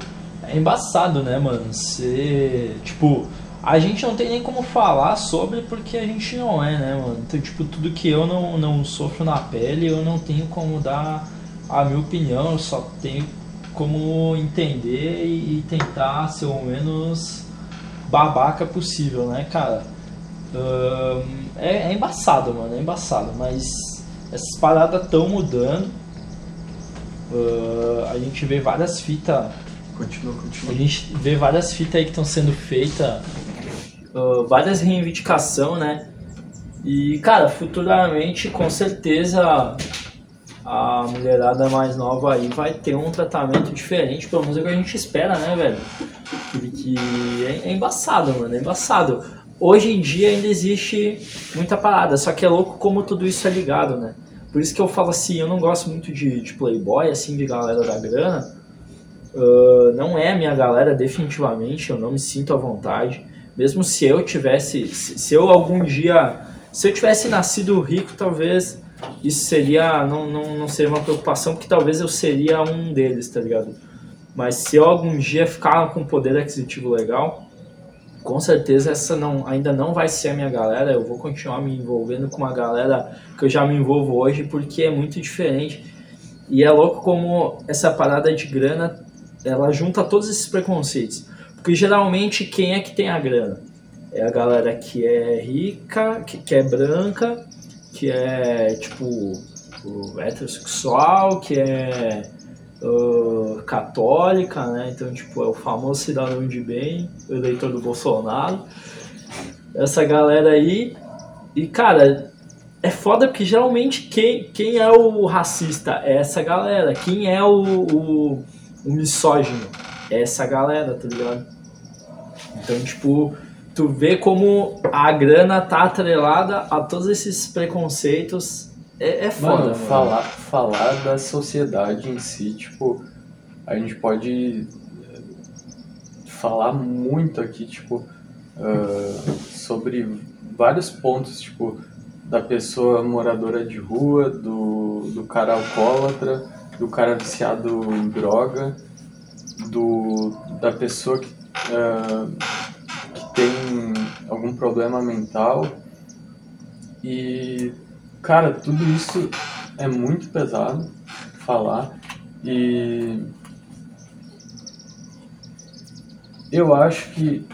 É embaçado, né, mano? Você. Tipo, a gente não tem nem como falar sobre porque a gente não é, né, mano? Então, tipo, tudo que eu não, não sofro na pele, eu não tenho como dar a minha opinião, eu só tenho como entender e, e tentar ser o menos babaca possível, né, cara? Ahn, é, é embaçado, mano, é embaçado, mas essas paradas estão mudando. Ah, a gente vê várias fitas Continua, a continua. gente vê várias fitas aí que estão sendo feitas, ah, várias reivindicações, né? E, cara, futuramente, com certeza, a mulherada mais nova aí vai ter um tratamento diferente, pelo menos é o que a gente espera, né, velho? Porque é, é embaçado, mano, é embaçado. Hoje em dia ainda existe muita parada, só que é louco como tudo isso é ligado, né? Por isso que eu falo assim, eu não gosto muito de, de playboy, assim, de galera da grana. Uh, não é a minha galera, definitivamente, eu não me sinto à vontade. Mesmo se eu tivesse, se, se eu algum dia, se eu tivesse nascido rico, talvez isso seria, não, não, não seria uma preocupação, porque talvez eu seria um deles, tá ligado? Mas se eu algum dia ficar com poder aquisitivo legal, com certeza essa não, ainda não vai ser a minha galera. Eu vou continuar me envolvendo com uma galera que eu já me envolvo hoje, porque é muito diferente. E é louco como essa parada de grana, ela junta todos esses preconceitos. Porque geralmente quem é que tem a grana? É a galera que é rica, que, que é branca, que é tipo heterossexual, que é uh, católica, né? Então, tipo, é o famoso cidadão de bem, eleitor do Bolsonaro. Essa galera aí. E, cara, é foda porque geralmente quem, quem é o racista é essa galera. Quem é o, o, o misógino é essa galera, tá ligado? Então, tipo, tu vê como a grana tá atrelada a todos esses preconceitos. É, é foda, Mano, mano. falar, falar da sociedade em si, tipo, a gente pode eh, falar muito aqui, tipo, ah, sobre vários pontos, tipo, da pessoa moradora de rua, do, do cara alcoólatra, do cara viciado em droga, do, da pessoa que, que tem algum problema mental. E, cara, tudo isso é muito pesado falar. E eu acho que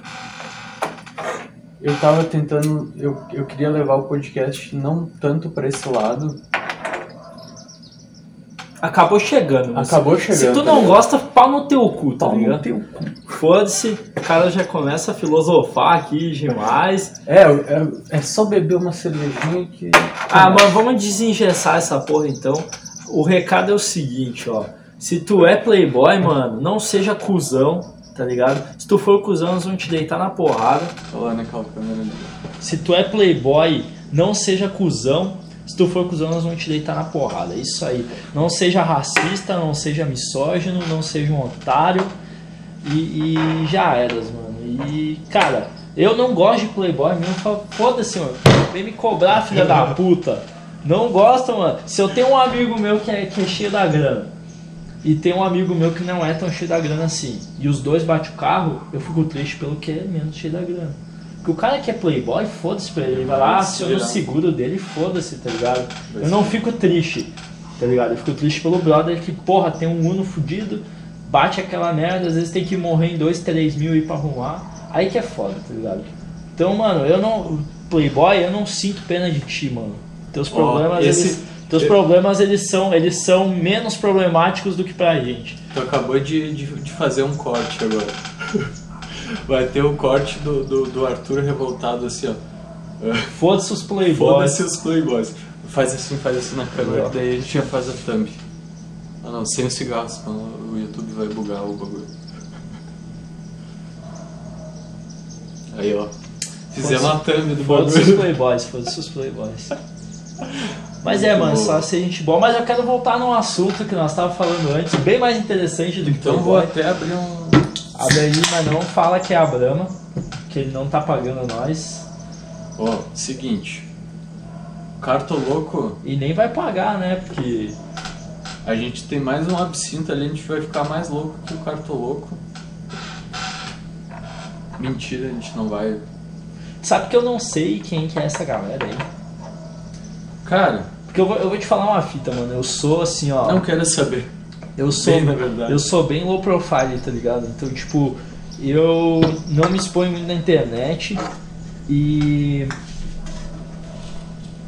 eu tava tentando, eu, eu queria levar o podcast não tanto para esse lado. Acabou chegando. mas Acabou chegando, Se tu tá não gosta, pau no teu cu, tá Pau no ligado? teu cu. Foda-se, o cara já começa a filosofar aqui demais. É, é, é só beber uma cervejinha que. Ah, mas vamos desengessar essa porra então. O recado é o seguinte, ó. Se tu é playboy, mano, não seja cuzão, tá ligado? Se tu for cuzão, eles vão te deitar na porrada. Olha câmera ali. Se tu é playboy, não seja cuzão. Se tu for cuzão, nós vamos te deitar na porrada. É isso aí. Não seja racista, não seja misógino, não seja um otário. E, e já eras, mano. E, cara, eu não gosto de playboy mesmo. falo, Foda-se, mano. Vem me cobrar, filha da puta. Não gosta, mano. Se eu tenho um amigo meu que é, que é cheio da grana e tem um amigo meu que não é tão cheio da grana assim, e os dois batem o carro, eu fico triste pelo que é menos cheio da grana. Porque o cara que é playboy, foda-se pra ele. Ele vai lá, Vai aciona o virar. seguro dele, foda-se, tá ligado? Eu não se fico triste, tá ligado? Eu fico triste pelo brother que, porra, tem um Uno fudido, bate aquela merda, às vezes tem que morrer em 2, 3 mil e ir pra arrumar. Aí que é foda, tá ligado? Então, mano, eu não. Playboy, eu não sinto pena de ti, mano. Teus problemas, esse- eles. Teus eu- problemas, eles são, eles são menos problemáticos do que pra gente. Tu acabou de, de, de fazer um corte agora. (laughs) Vai ter o corte do, do, do Arthur revoltado assim, ó. Foda-se os playboys. Foda-se os playboys. Faz assim, faz assim na câmera, que daí a gente já faz a thumb. Ah não, sem os cigarros, senão o YouTube vai bugar o bagulho. Aí ó. Fizemos a thumb do Foda-se os bagulho. playboys, foda-se os playboys. Mas é, mano, só ser gente boa. Mas eu quero voltar num assunto que nós estávamos falando antes, bem mais interessante do que Então vou até abrir um. Abre aí, mas não fala que é a Brahma, que ele não tá pagando nós. Ó, seguinte. Cartoloco, E nem vai pagar, né? Porque. a gente tem mais um absinto ali, a gente vai ficar mais louco que o Cartoloco. Mentira, a gente não vai. Sabe que eu não sei quem que é essa galera aí. Cara, Porque eu vou, eu vou te falar uma fita, mano. Eu sou assim, ó. não quero saber. Eu sou, Bem, eu sou bem low profile, tá ligado? Então, tipo, eu não me exponho muito na internet e.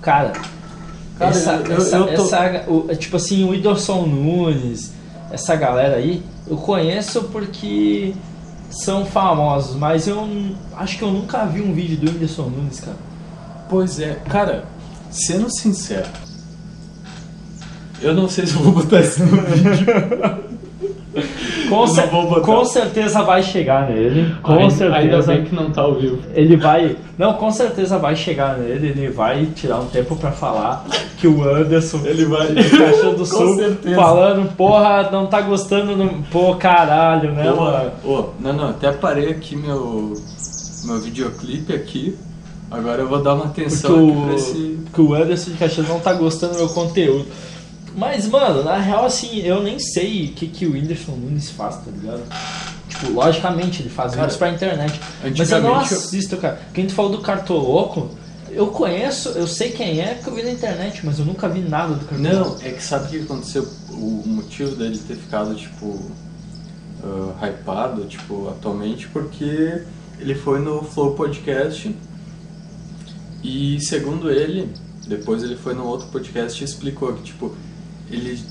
Cara, Cara, essa, eu- essa, eu tô- essa- o- tipo assim, o Whindersson Nunes, essa galera aí, eu conheço porque são famosos, mas eu acho que eu nunca vi um vídeo do Whindersson Nunes, cara. Pois é, cara, sendo sincero, eu não sei se eu vou botar isso no (laughs) vídeo. Com, cer- não vou botar. com certeza vai chegar nele. Com Ainda- certeza. Ainda bem que não tá ao vivo. Ele vai. Não, com certeza vai chegar nele. Ele vai tirar um tempo pra falar que o Anderson. Ele vai. de Caxias do Sul certeza. falando, porra, não tá gostando. Não... Pô, caralho, né, mano? Ô, ô, não, não, até parei aqui meu, meu videoclipe aqui. Agora eu vou dar uma Porque atenção pra o, esse. porque o Anderson de Caxias não tá gostando do meu conteúdo. Mas, mano, na real, assim, eu nem sei o que, que o Whindersson Nunes faz, tá ligado? Tipo, logicamente, ele faz Cara, vídeos pra internet. Mas eu não assisto, cara. Quem tu falou do Cartoloco, eu conheço, eu sei quem é, porque eu vi na internet, mas eu nunca vi nada do Cartoloco. Não, é que sabe o que aconteceu? O motivo dele ter ficado, tipo, ah, hypado, tipo, atualmente, porque ele foi no Flow Podcast e, segundo ele, depois ele foi no outro podcast e explicou que, tipo, ele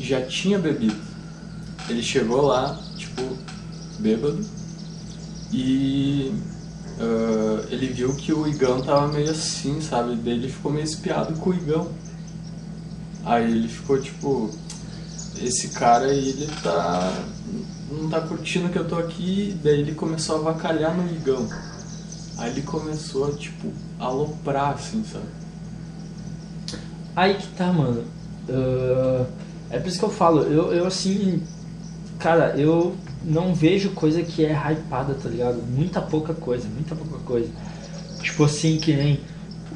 já tinha bebido. Ele chegou lá, tipo, bêbado e ah, ele viu que o Igão tava meio assim, sabe? Daí ele ficou meio espiado com o Igão. Aí ele ficou tipo, esse cara aí, ele tá. não tá curtindo que eu tô aqui, daí ele começou a avacalhar no Igão. Aí ele começou a, tipo, aloprar, assim, sabe? Aí que tá, mano. Ah, é por isso que eu falo, eu, eu assim. Cara, eu não vejo coisa que é hypada, tá ligado? Muita pouca coisa, muita pouca coisa. Tipo assim, que nem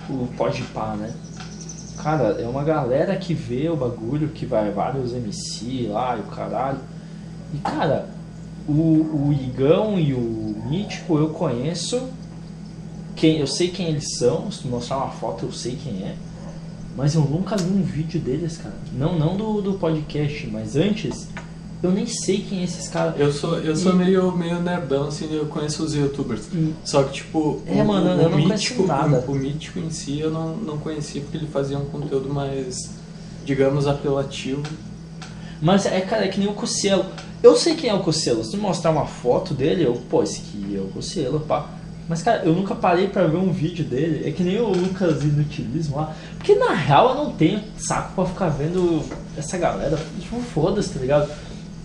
o Pode Pá, né? Cara, é uma galera que vê o bagulho, que vai vários MC lá e o caralho. E cara, o, o Igão e o Mítico eu conheço. Quem, eu sei quem eles são, se mostrar uma foto eu sei quem é. Mas eu nunca vi um vídeo deles, cara. Não, não do, do podcast, mas antes, eu nem sei quem é esses caras. Eu sou, eu sou E- meio, meio nerdão, assim, eu conheço os youtubers. E- Só que, tipo, É, mano, eu não conheço mítico, nada. O, o mítico em si eu não, não conhecia porque ele fazia um conteúdo mais, digamos, apelativo. Mas é, cara, é que nem o Cocielo. Eu sei quem é o Cocielo. Se tu mostrar uma foto dele, eu, pô, esse aqui é o Cocielo, pá. Mas, cara, eu nunca parei pra ver um vídeo dele. É que nem o Lucas Inutilismo lá. Porque, na real, eu não tenho saco pra ficar vendo essa galera. Tipo, foda-se, tá ligado?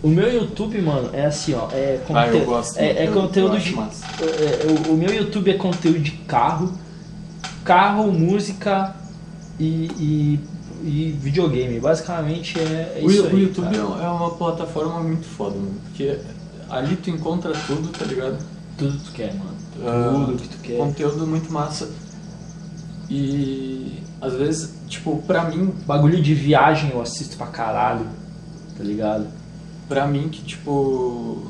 O meu YouTube, mano, é assim, ó. É, Ah, eu gosto. é, é eu- conteúdo eu de. é, é, o, o meu YouTube é conteúdo de carro, carro, música e, e, e videogame. Basicamente é, é O, isso o aí, YouTube cara. é é uma plataforma muito foda, mano. Porque ali tu encontra tudo, tá ligado? Tudo que tu quer, mano. Ah, Tudo que tu quer. Conteúdo muito massa. E às vezes, tipo, pra mim, Bagulho de viagem eu assisto pra caralho, tá ligado? pra mim que tipo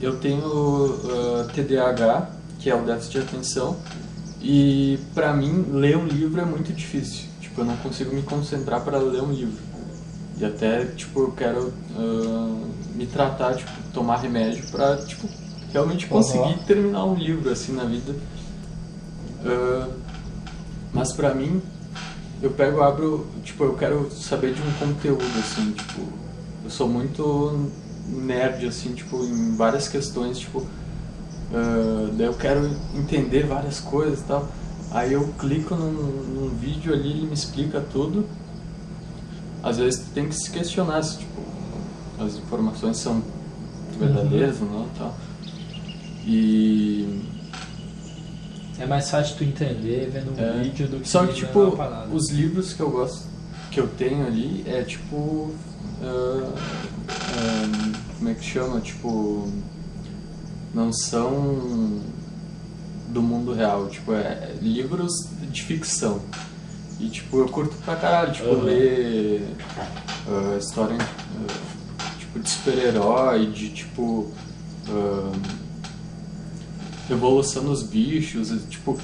eu tenho ah, TDAH, que é o déficit de atenção, e pra mim ler um livro é muito difícil. Tipo, eu não consigo me concentrar para ler um livro. E até tipo eu quero ah, me tratar, tipo, tomar remédio pra tipo realmente conseguir terminar um livro assim na vida. Ah, mas pra mim eu pego, abro, tipo, eu quero saber de um conteúdo, assim, tipo, eu sou muito nerd, assim, tipo, em várias questões, tipo, ah, daí eu quero entender várias coisas e tal. Aí eu clico num, num vídeo ali, ele me explica tudo. Às vezes tu tem que se questionar se, tipo, as informações são verdadeiras ou não tal. E É mais fácil tu entender vendo um É. vídeo do que Só que, tipo, os livros que eu gosto, que eu tenho ali, é tipo. ah, como é que chama? Tipo. Não são do mundo real, tipo, é livros de ficção. E, tipo, eu curto pra caralho, tipo, Aham. ler ah, história, ah, tipo, de super-herói, de, tipo, ah, Revolução dos Bichos, tipo,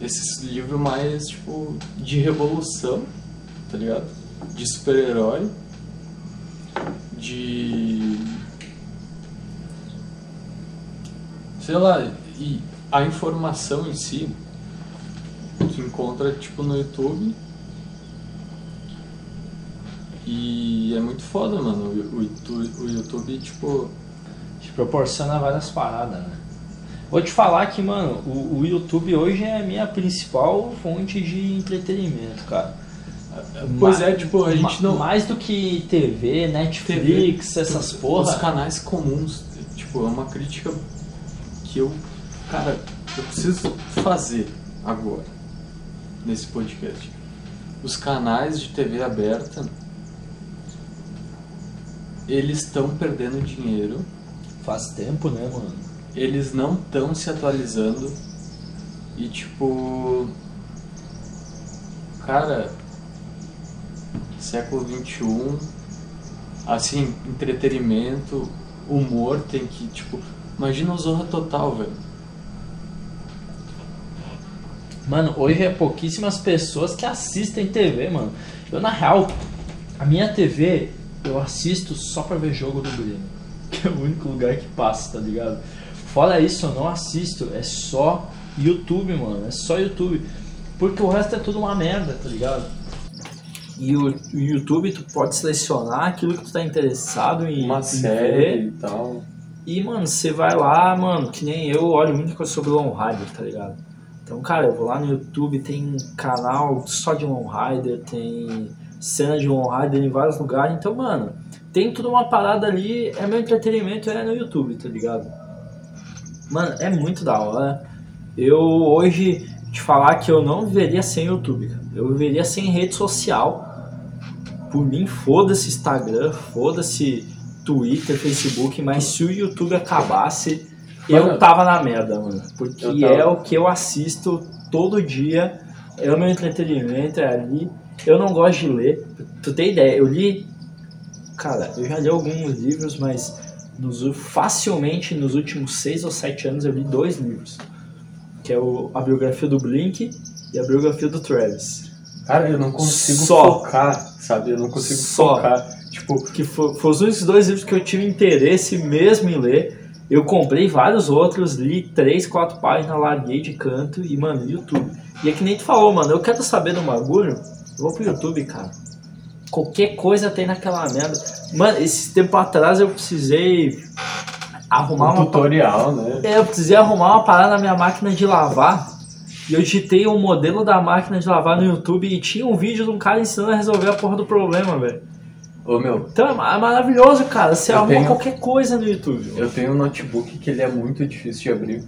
esses livros mais, tipo, de revolução, tá ligado? De super-herói, de... Sei lá, e a informação em si, tu encontra, tipo, no YouTube, e é muito foda, mano, o, o YouTube, tipo... Te proporciona várias paradas, né? Vou te falar que, mano, o, o YouTube hoje é a minha principal fonte de entretenimento, cara. Pois Ma- é, tipo, a gente não. Mais do que TV, Netflix, essas Os porra. canais comuns, tipo, é uma crítica que eu, cara, eu preciso fazer agora, nesse podcast. Os canais de TV aberta, eles estão perdendo dinheiro, Faz tempo, né, mano? Eles não estão se atualizando e, tipo, cara, século XXI, assim, entretenimento, humor tem que, tipo, imagina o Zorra Total, velho. Mano, hoje é pouquíssimas pessoas que assistem TV, mano. Eu, na real, a minha TV, eu assisto só pra ver jogo do Grêmio. (laughs) Que é o único lugar que passa, tá ligado? Fora isso, eu não assisto. É só YouTube, mano. É só YouTube. Porque o resto é tudo uma merda, tá ligado? E o, YouTube, tu pode selecionar aquilo que tu tá interessado em, Uma série e tal. E, mano, você vai lá, mano, que nem eu olho muita coisa sobre Long Rider, tá ligado? Então, cara, eu vou lá no YouTube, tem canal só de Long Rider, tem cena de Long Rider em vários lugares. Então, mano, tem tudo uma parada ali, é meu entretenimento, é no YouTube, tá ligado? Mano, é muito da hora. Eu hoje te falar que eu não viveria sem YouTube, cara. Eu viveria sem rede social. Por mim, foda-se Instagram, foda-se Twitter, Facebook, mas se o YouTube acabasse, eu tava na merda, mano. Porque tava- é o que eu assisto todo dia, é o meu entretenimento, é ali. Eu não gosto de ler. Tu tem ideia, eu li. Cara, eu já li alguns livros, mas nos, facilmente nos últimos seis ou sete anos eu li dois livros. Que é o, a biografia do Blink e a biografia do Travis. Cara, eu não consigo Só. focar, sabe? Eu não consigo Só. focar. Tipo, que fo- foram os únicos dois livros que eu tive interesse mesmo em ler. Eu comprei vários outros, li três, quatro páginas, larguei de canto e, mano, YouTube. E é que nem tu falou, mano, eu quero saber do bagulho, eu vou pro YouTube, cara. Qualquer coisa tem naquela merda. Mano, esse tempo atrás eu precisei arrumar um uma tutorial, né? é, eu precisei arrumar uma parada na minha máquina de lavar. E eu digitei o modelo da máquina de lavar no YouTube e tinha um vídeo de um cara ensinando a resolver a porra do problema, velho. Ô meu, Então é é maravilhoso, cara. Você arruma tenho- qualquer coisa no YouTube. eu tenho um notebook que ele é muito difícil de abrir.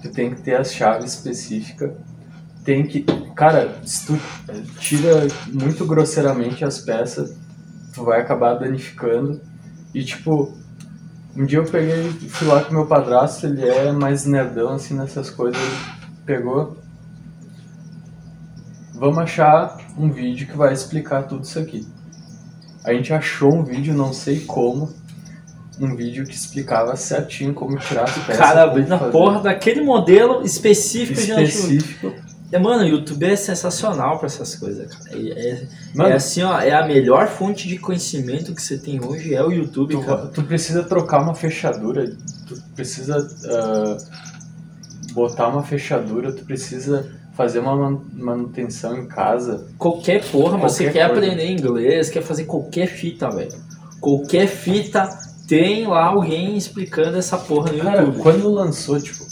Tu tem que ter as chaves específicas. Tem que. Cara, se tu tira muito grosseiramente as peças, tu vai acabar danificando. E tipo, um dia eu peguei fui lá com meu padrasto, ele é mais nerdão assim nessas coisas. Pegou. Vamos achar um vídeo que vai explicar tudo isso aqui. A gente achou um vídeo, não sei como, um vídeo que explicava certinho como tirar as peças. cara como abrindo a fazer. porra daquele modelo específico, de notebook. É, mano, o YouTube é sensacional pra essas coisas, cara. É, é- Mano, é assim, ó, é a melhor fonte de conhecimento que você tem hoje, é o YouTube, tu, cara. tu precisa trocar uma fechadura, tu precisa ah, botar uma fechadura, tu precisa fazer uma man- manutenção em casa. Qualquer porra, mas você Qualquer quer coisa. aprender inglês, quer fazer qualquer fita, velho. Qualquer fita tem lá alguém explicando essa porra no Cara, YouTube. quando lançou, tipo,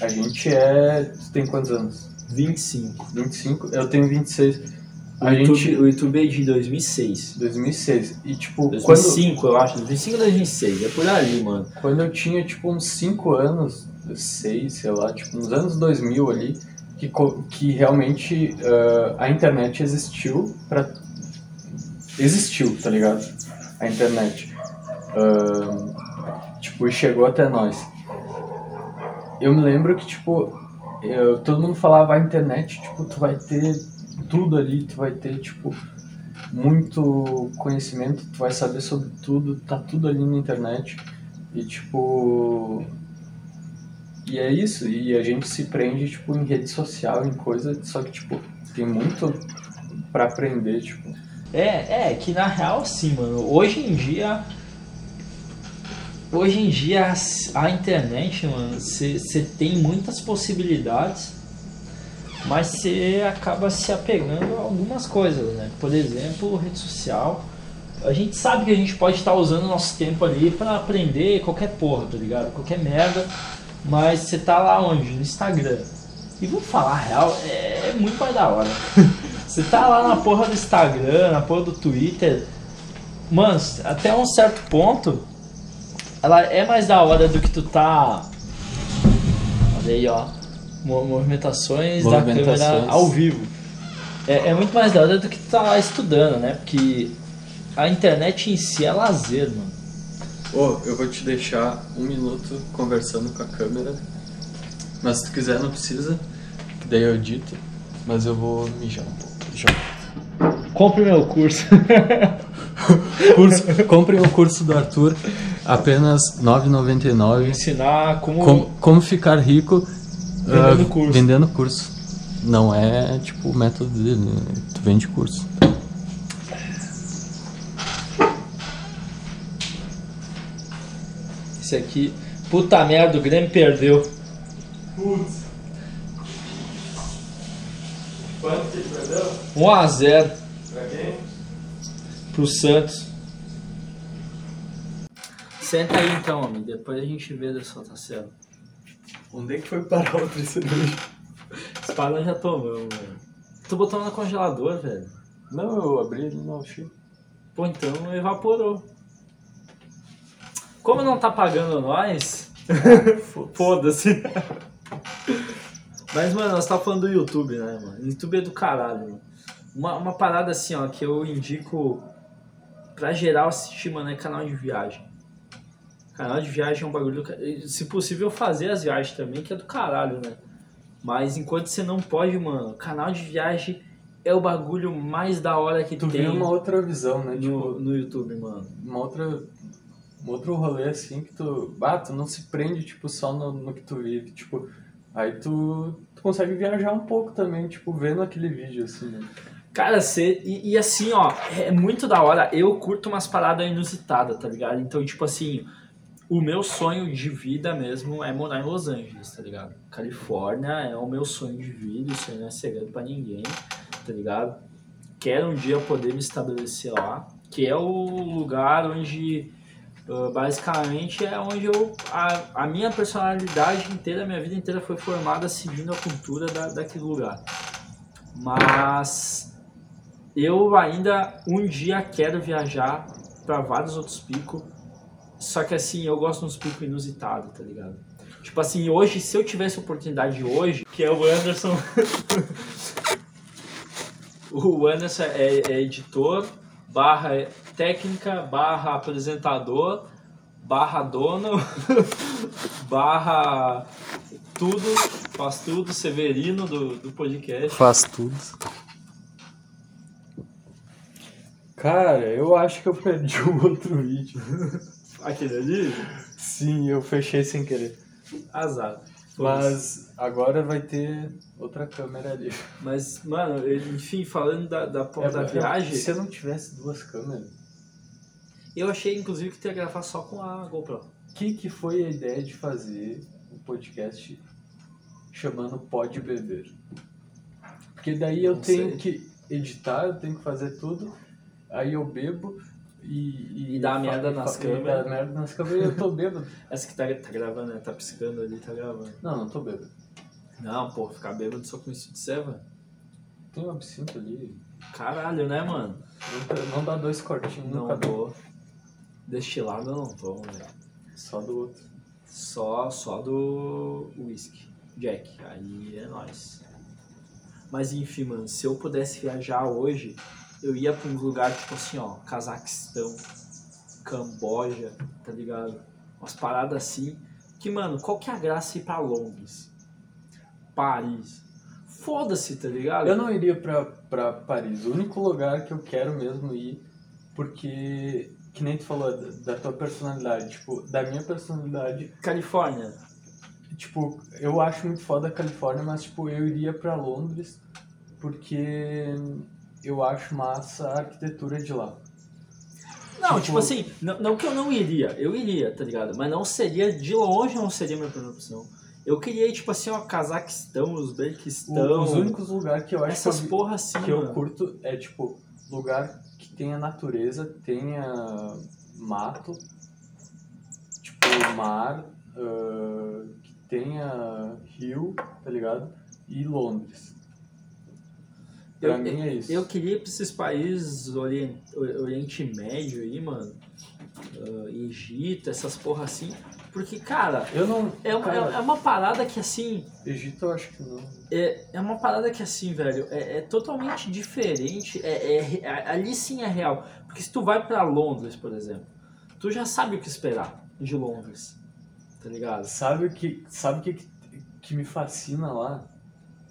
a gente é. Tu tem quantos anos? 25. 25? Eu tenho 26. O A YouTube, gente. o YouTube é de 2006. 2006. E tipo, quando, 2005, eu acho. 2005 ou 2006. É por ali, mano. quando eu tinha tipo uns 5 anos, 6, sei lá, tipo uns anos 2000 ali, que, que realmente ah, a internet existiu pra. Existiu, tá ligado? A internet. Ah, tipo, e chegou até nós. Eu me lembro que, tipo, eu- todo mundo falava a internet, tipo, tu vai ter tudo ali, tu vai ter, tipo, muito conhecimento, tu vai saber sobre tudo, tá tudo ali na internet. E tipo. E é isso, e a gente se prende, tipo, em rede social, em coisa, só que, tipo, tem muito pra aprender, tipo. É, é, que na real sim, mano. Hoje em dia. Hoje em dia a, internet, mano, você tem muitas possibilidades, mas você acaba se apegando a algumas coisas, né? Por exemplo, rede social. A gente sabe que a gente pode estar usando o nosso tempo ali pra aprender qualquer porra, tá ligado? Qualquer merda. Mas você tá lá onde? No Instagram. E vou falar a real, é muito mais da hora. (laughs) Você tá lá na porra do Instagram, na porra do Twitter. Mano, até um certo ponto, ela é mais da hora do que tu tá. Olha aí, ó. Mo- Movimentações, da câmera ao vivo. É, é muito mais da hora do que tu tá lá estudando, né? Porque a internet em si é lazer, mano. Ô, eu vou te deixar um minuto conversando com a câmera. Mas se tu quiser, não precisa. Que daí eu edito. Mas eu vou mijar um pouco. Já. Compre meu curso. (laughs) Curso, comprem o curso do Arthur. Apenas R$ 9,99. Ensinar como. Como, como ficar rico Vendendo ah, curso. vendendo curso. Não é tipo o método dele, né? tu vende curso. Esse aqui. Puta merda, o Grêmio perdeu. Putz. Quanto que perdeu? 1x0 Pra quem? pro Santos. Senta aí então, homem. Depois a gente vê dessa outra cena. Onde é que foi parar o cerveja? Espada já tomamos, velho. Tô botando no congelador, velho. Não, eu abri ele não achei. Pô, então evaporou. Como não tá pagando nós, (laughs) foda-se. Mas, mano, nós tá falando do YouTube, né, mano? YouTube é do caralho, mano. Uma, uma parada assim, ó, que eu indico pra geral assistir, mano, é canal de viagem. Canal de viagem é um bagulho. Se possível, fazer as viagens também, que é do caralho, né? Mas enquanto você não pode, mano, canal de viagem é o bagulho mais da hora que Tu tem viu uma outra visão, né? no, Tipo, no YouTube, mano. uma outra. Um outro rolê assim que tu. Ah, tu não se prende, tipo, só no, no que tu vive. Tipo, aí tu, tu consegue viajar um pouco também, tipo, vendo aquele vídeo, assim, né? Cara, você. E, e assim, ó, é muito da hora. Eu curto umas paradas inusitadas, tá ligado? Então, tipo assim, o meu sonho de vida mesmo é morar em Los Angeles, tá ligado? Califórnia é o meu sonho de vida, isso aí não é segredo pra ninguém, tá ligado? Quero um dia poder me estabelecer lá, que é o lugar onde. ah, basicamente é onde eu a, a minha personalidade inteira, a minha vida inteira foi formada seguindo a cultura da, daquele lugar. Mas eu ainda um dia quero viajar para vários outros picos. Só que assim, eu gosto de uns picos inusitados, tá ligado? Tipo assim, hoje, se eu tivesse oportunidade hoje, que é o Anderson. (laughs) o Anderson é, é editor, barra técnica, barra apresentador, barra dono, (laughs) barra tudo, faz tudo, Severino do, do podcast. Faz tudo. Cara, eu acho que eu perdi o outro vídeo. (laughs) Aquele ali? Sim, eu fechei sem querer. Azar. Mas agora vai ter outra câmera ali. Mas, mano, enfim, falando da, da porra da É, viagem, Se eu não tivesse duas câmeras, eu achei, inclusive, que tu ia gravar só com a GoPro. o que, que foi a ideia de fazer um podcast chamando Pode Beber? Porque daí eu Não tenho sei. que editar, eu tenho que fazer tudo, aí eu bebo e... E dá fa- merda e nas câmeras. E dá merda nas câmeras e eu tô bêbado. Essa que tá, tá gravando, né? Tá piscando ali, tá gravando. Não, não tô bêbado. Não, pô, ficar bêbado só com isso de serva? Tem um absinto ali. Caralho, né, mano? Não, não dá dois cortinhos Não nunca tô. Destilado eu não tomo, velho. Só do outro. Só, só do whisky. Jack. Aí é nóis. Mas enfim, mano, se eu pudesse viajar hoje, eu ia pra um lugar tipo assim, ó, Cazaquistão, Camboja, tá ligado? Umas paradas assim. Que, mano, qual que é a graça ir pra Londres? Paris. Foda-se, tá ligado? Eu não iria pra, pra Paris. O único lugar que eu quero mesmo ir, porque, que nem tu falou, da, da tua personalidade. Tipo, da minha personalidade, Califórnia. tipo, eu acho muito foda a Califórnia, mas, tipo, eu iria pra Londres, porque eu acho massa a arquitetura de lá. Não, Tipo- tipo, assim, não, não que eu não iria, eu iria, tá ligado? Mas não seria, de longe não seria minha primeira opção. Eu queria tipo assim, ó, Cazaquistão, Uzbequistão, O- os únicos lugares que eu acho essas que eu, porra assim, que eu curto é, tipo, lugar que tenha natureza, tenha mato, tipo, mar, ah, que tenha Rio, tá ligado? E Londres. Pra Eu- mim é isso. Eu queria ir pra esses países Orien- Oriente Médio aí, mano. Ah, Egito, essas porra assim. Porque, cara, Eu não. é, uma- cara, é uma parada que assim. Egito eu acho que não. É, é uma parada que assim, velho, é, é totalmente diferente. É, é é- ali sim é real. Porque se tu vai pra Londres, por exemplo, tu já sabe o que esperar de Londres. Tá ligado? Sabe o que, sabe o que, que me fascina lá?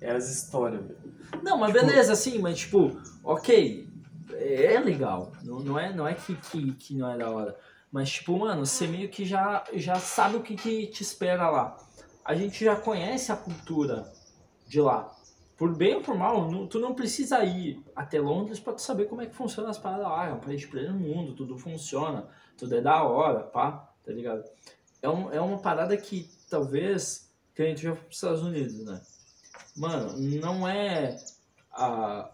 É as histórias, velho. Não, mas Tipo- beleza, assim, mas tipo, ok, é legal. Não, não é, não é que, que, que não é da hora. Mas, tipo, mano, você meio que já, já sabe o que, que te espera lá. A gente já conhece a cultura de lá. Por bem ou por mal, não- tu não precisa ir até Londres pra tu saber como é que funciona as paradas lá. É um país de primeiro mundo, tudo funciona, tudo é da hora, pá, tá ligado? É, um, é uma parada que talvez, que a gente já foi pros Estados Unidos, né? Mano, não é a,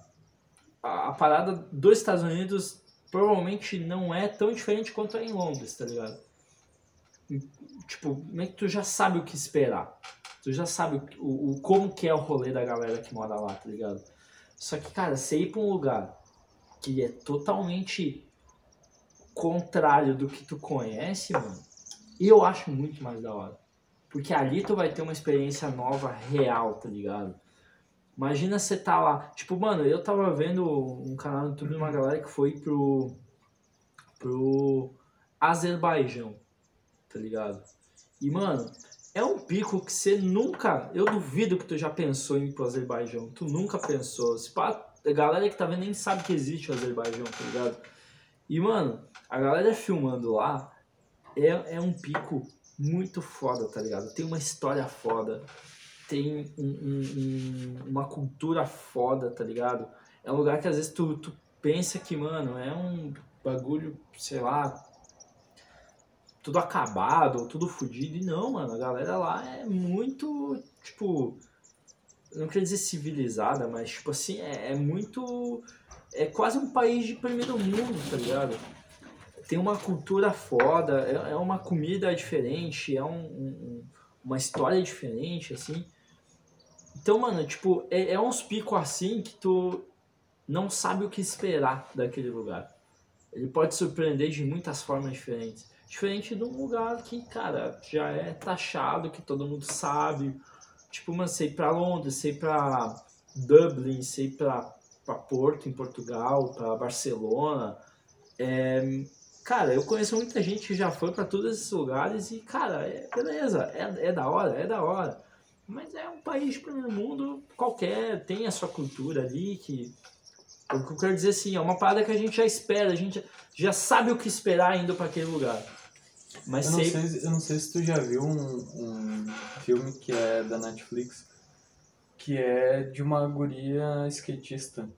a, a parada dos Estados Unidos provavelmente não é tão diferente quanto é em Londres, tá ligado? Tipo, meio que tu já sabe o que esperar. Tu já sabe o, o- como que é o rolê da galera que mora lá, tá ligado? Só que, cara, você ir pra um lugar que é totalmente contrário do que tu conhece, mano, eu acho muito mais da hora. Porque ali tu vai ter uma experiência nova, real, tá ligado? Imagina você tá lá. Tipo, mano, eu tava vendo um canal no YouTube de uma galera que foi pro. pro Azerbaijão, tá ligado? E, mano, é um pico que você nunca. Eu duvido que tu já pensou em ir pro Azerbaijão. Tu nunca pensou. Se pá, a galera que tá vendo nem sabe que existe o Azerbaijão, tá ligado? E, mano, a galera filmando lá é, é um pico muito foda, tá ligado? Tem uma história foda, tem um- um- um- uma cultura foda, tá ligado? É um lugar que às vezes tu, tu pensa que, mano, é um bagulho, sei lá, tudo acabado, tudo fodido. E não, mano, a galera lá é muito, tipo, não queria dizer civilizada, mas, tipo assim, é, é muito. É quase um país de primeiro mundo, tá ligado? Tem uma cultura foda, é, é uma comida diferente, é um- um- uma história diferente, assim. Então, mano, tipo, é, é uns picos assim que tu não sabe o que esperar daquele lugar. Ele pode surpreender de muitas formas diferentes. Diferente de um lugar que, cara, já é taxado, que todo mundo sabe. Tipo, mano, sei pra Londres, sei pra Dublin, sei pra, pra Porto, em Portugal, pra Barcelona. É, cara, eu conheço muita gente que já foi pra todos esses lugares e, cara, é, beleza, é, é da hora, é da hora. Mas é um país de primeiro mundo qualquer, tem a sua cultura ali que. O que eu quero dizer assim, é uma parada que a gente já espera, a gente já sabe o que esperar indo pra aquele lugar. Mas Eu não, sei. sei, eu não sei se tu já viu um, um filme que é da Netflix, que é de uma guria skatista.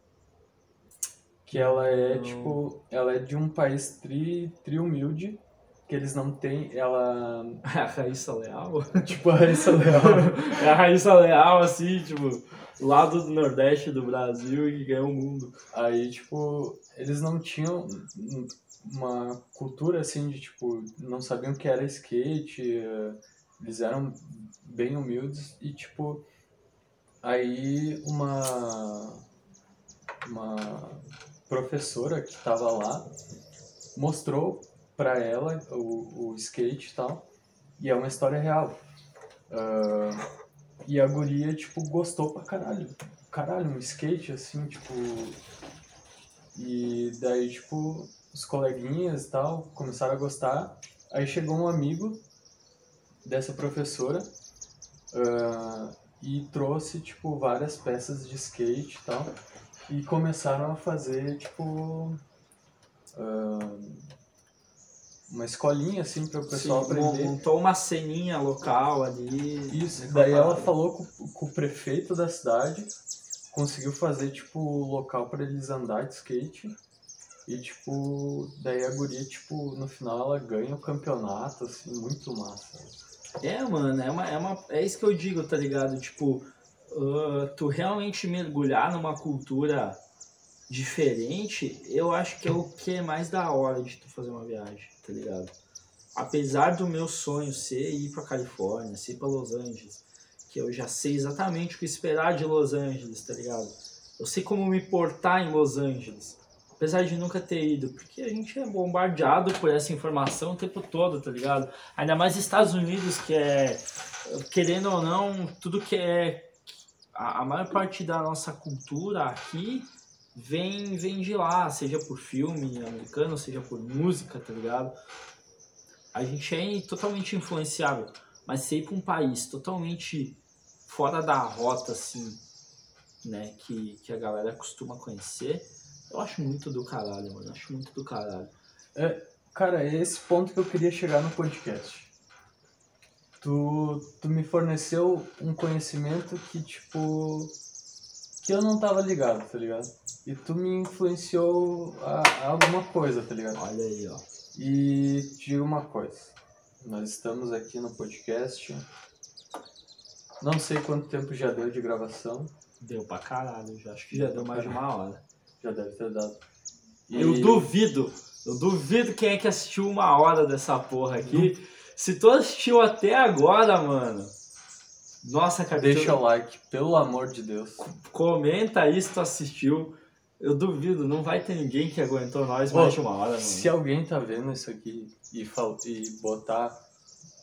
Que ela é, tipo, ela é de um país tri, tri humilde, que eles não têm, ela, É (laughs) a Raíssa Leal? (laughs) tipo, a Raíssa Leal. É a Raíssa Leal, assim, tipo, lá do Nordeste do Brasil e ganhou o mundo. Aí, tipo, eles não tinham uma cultura assim de tipo, não sabiam o que era skate, eles eram bem humildes e tipo, aí uma uma professora que tava lá mostrou pra ela o, o skate e tal, e é uma história real. Ah, e a guria, tipo, gostou pra caralho. Caralho, um skate assim, tipo, e daí, tipo, os coleguinhas e tal começaram a gostar. Aí chegou um amigo dessa professora ah, e trouxe, tipo, várias peças de skate e tal. E começaram a fazer, tipo, ah, uma escolinha, assim, para o pessoal Sim, aprender. montou uma ceninha local ali. Isso, daí a ela falou com, com o prefeito da cidade, conseguiu fazer, tipo, local para eles andar de skate. E, tipo, daí a guria, tipo, no final ela ganha o campeonato, assim, muito massa. É, mano, é, uma, é, uma, é isso que eu digo, tá ligado? Tipo, ah, tu realmente mergulhar numa cultura diferente, eu acho que é o que é mais da hora de tu fazer uma viagem, tá ligado? apesar do meu sonho ser ir pra Califórnia, ser pra Los Angeles, que eu já sei exatamente o que esperar de Los Angeles, tá ligado? Eu sei como me portar em Los Angeles. Apesar de nunca ter ido, porque a gente é bombardeado por essa informação o tempo todo, tá ligado? Ainda mais Estados Unidos, que é, querendo ou não, tudo que é. A, a maior parte da nossa cultura aqui vem, vem de lá, seja por filme americano, seja por música, tá ligado? A gente é totalmente influenciável, mas se ir pra um país totalmente fora da rota, assim, né, que, que a galera costuma conhecer, eu acho muito do caralho, mano. Eu acho muito do caralho. Cara, é esse ponto que eu queria chegar no podcast. Tu, tu me forneceu um conhecimento que, tipo. que eu não tava ligado, tá ligado? E tu me influenciou a, a alguma coisa, tá ligado? Olha aí, ó. E te digo uma coisa. Nós estamos aqui no podcast. Não sei quanto tempo já deu de gravação. Deu pra caralho, já. Acho que já deu mais de uma hora. Já deve ter dado. E- Eu duvido. Eu duvido quem é que assistiu uma hora dessa porra aqui. Se tu assistiu até agora, mano. Nossa, cara. Deixa tu- o like, pelo amor de Deus. Comenta aí se tu assistiu. Eu duvido, não vai ter ninguém que aguentou nós Ô, mais de uma hora, mano. Se alguém tá vendo isso aqui e, fal- e botar.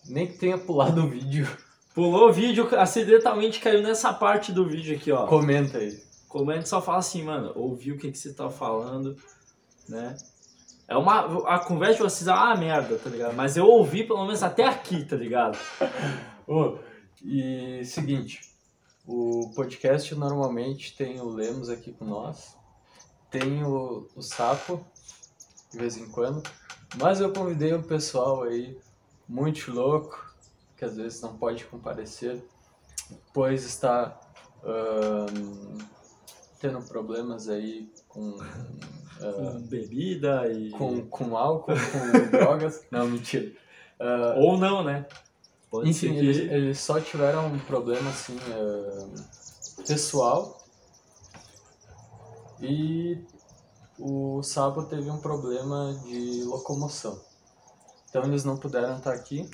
Nem que tenha pulado o vídeo, Pulou o vídeo, acidentalmente caiu nessa parte do vídeo aqui, ó. comenta aí. Comenta e só fala assim, mano, ouvi o que, que você tá falando, né? É uma. A conversa de vocês é uma merda, tá ligado? Mas eu ouvi pelo menos até aqui, tá ligado? Ô, e seguinte, o podcast normalmente tem o Lemos aqui com nós, tem o, o Sapo, de vez em quando, mas eu convidei um pessoal aí muito louco, que às vezes não pode comparecer, pois está tendo problemas aí com, Com bebida e. com, com álcool, com (laughs) drogas. Não, mentira. Ah, Ou não, né? Pode enfim, eles, eles só tiveram um problema assim ah, pessoal e o Sabo teve um problema de locomoção. Então eles não puderam estar aqui.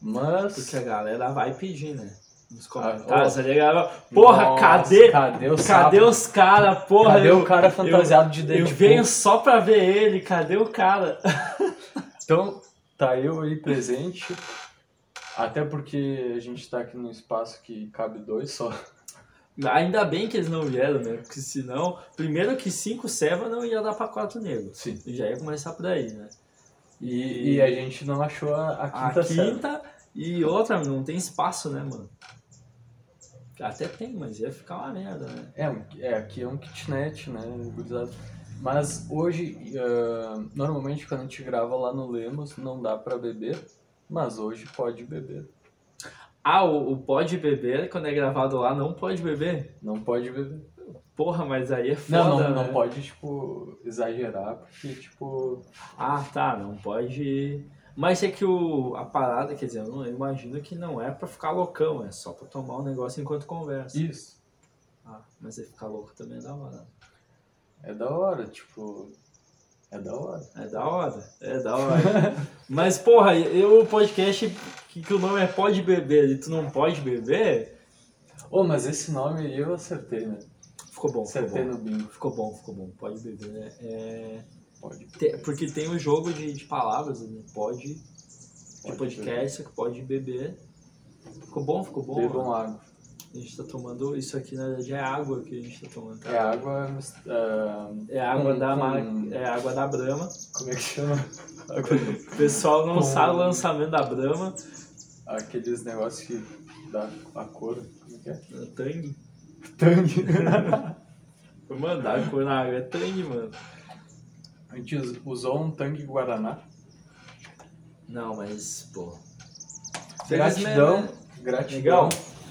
Mas Porque a galera vai pedir, né? Nos Ah, tá? Porra, Nossa, cadê? cadê o Cadê os caras, porra? Cadê eu, o cara fantasiado de eu Deadpool? venho só pra ver ele, cadê o cara? Então, tá eu aí presente. Até porque a gente tá aqui num espaço que cabe dois só. Ainda bem que eles não vieram, né? Porque senão, primeiro que cinco serva não ia dar pra quatro negros. Sim. Já ia começar por aí, né? E, e a gente não achou a, a A quinta, série. quinta e outra, não tem espaço, né, mano? Até tem, mas ia ficar uma merda, né? É, é, aqui é um kitnet, né? Mas hoje, ah, normalmente quando a gente grava lá no Lemos, não dá pra beber, mas hoje pode beber. Ah, o, o pode beber, quando é gravado lá, não pode beber? Não pode beber. Porra, mas aí é foda, Não, não, né? não pode, tipo, exagerar, porque, tipo, Ah, tá, não pode. Mas é que o, a parada, quer dizer, eu, não, eu imagino que não é pra ficar loucão, é só pra tomar um negócio enquanto conversa. isso. Ah, mas é ficar louco também é da hora. É da hora, tipo, é da hora. É da hora, é da hora. (laughs) mas, porra, eu o podcast que, que o nome é Pode Beber e tu não pode beber, Ô, mas esse nome aí eu acertei, né? ficou bom, ficou Acertei bom. no bingo. Ficou bom, ficou bom. Pode beber, né? É... Pode Te- porque tem o jogo de, de palavras, né? Pode, de Pode podcast, que pode beber. Ficou bom, ficou bom. Bebam água. A gente tá tomando, isso aqui na verdade é água que a gente tá tomando. tá? É água. ah, É água da é água da Brahma. Como é que chama? (laughs) O pessoal não Com- sabe o lançamento da Brahma. Aqueles negócios que dá a cor. Como é que é? É Tang. Tangue. Vou mandar a cor na água. É Tang, mano. A gente us- usou um tangue Guaraná. Não, mas, pô. Gratidão. Né? Gratidão. Legal.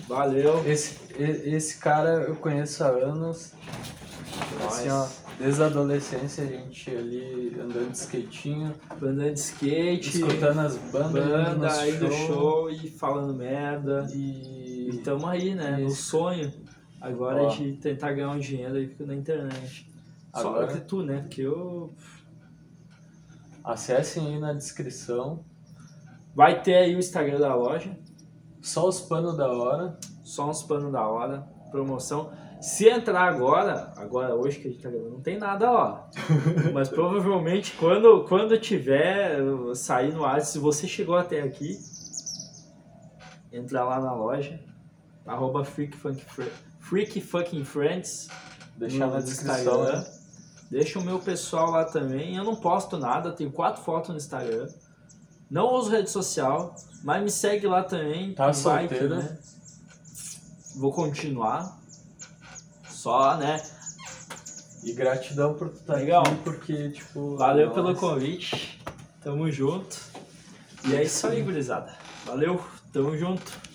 Valeu. Esse, esse cara eu conheço há anos. Assim, ó, desde a adolescência a gente ali andando de skatinho, Banda de skate. escutando as bandas, banda aí do show. show e falando merda. E, E tamo aí, né? No sonho. Agora Ó. de tentar ganhar um dinheiro aí na internet. Só Agora- que tu, né? Porque eu. Acessem aí na descrição. Vai ter aí o Instagram da loja. Só os panos da hora. Só uns panos da hora. Promoção. Se entrar agora, agora hoje que a gente tá gravando, não tem nada lá. (laughs) Mas provavelmente quando, quando tiver sair no ar, se você chegou até aqui, entra lá na loja. Arroba Freak, Funk Fre- Freak Fucking Friends. Deixar na descrição, Instagram. né? Deixa o meu pessoal lá também. Eu não posto nada, tenho quatro fotos no Instagram. Não uso rede social, mas me segue lá também. Tá solteiro? né? Vou continuar. Só, né? E gratidão por tu estar Legal. aqui, porque, tipo... Valeu pelo nossa, convite. Tamo junto. E é isso aí, gurizada. Valeu, tamo junto.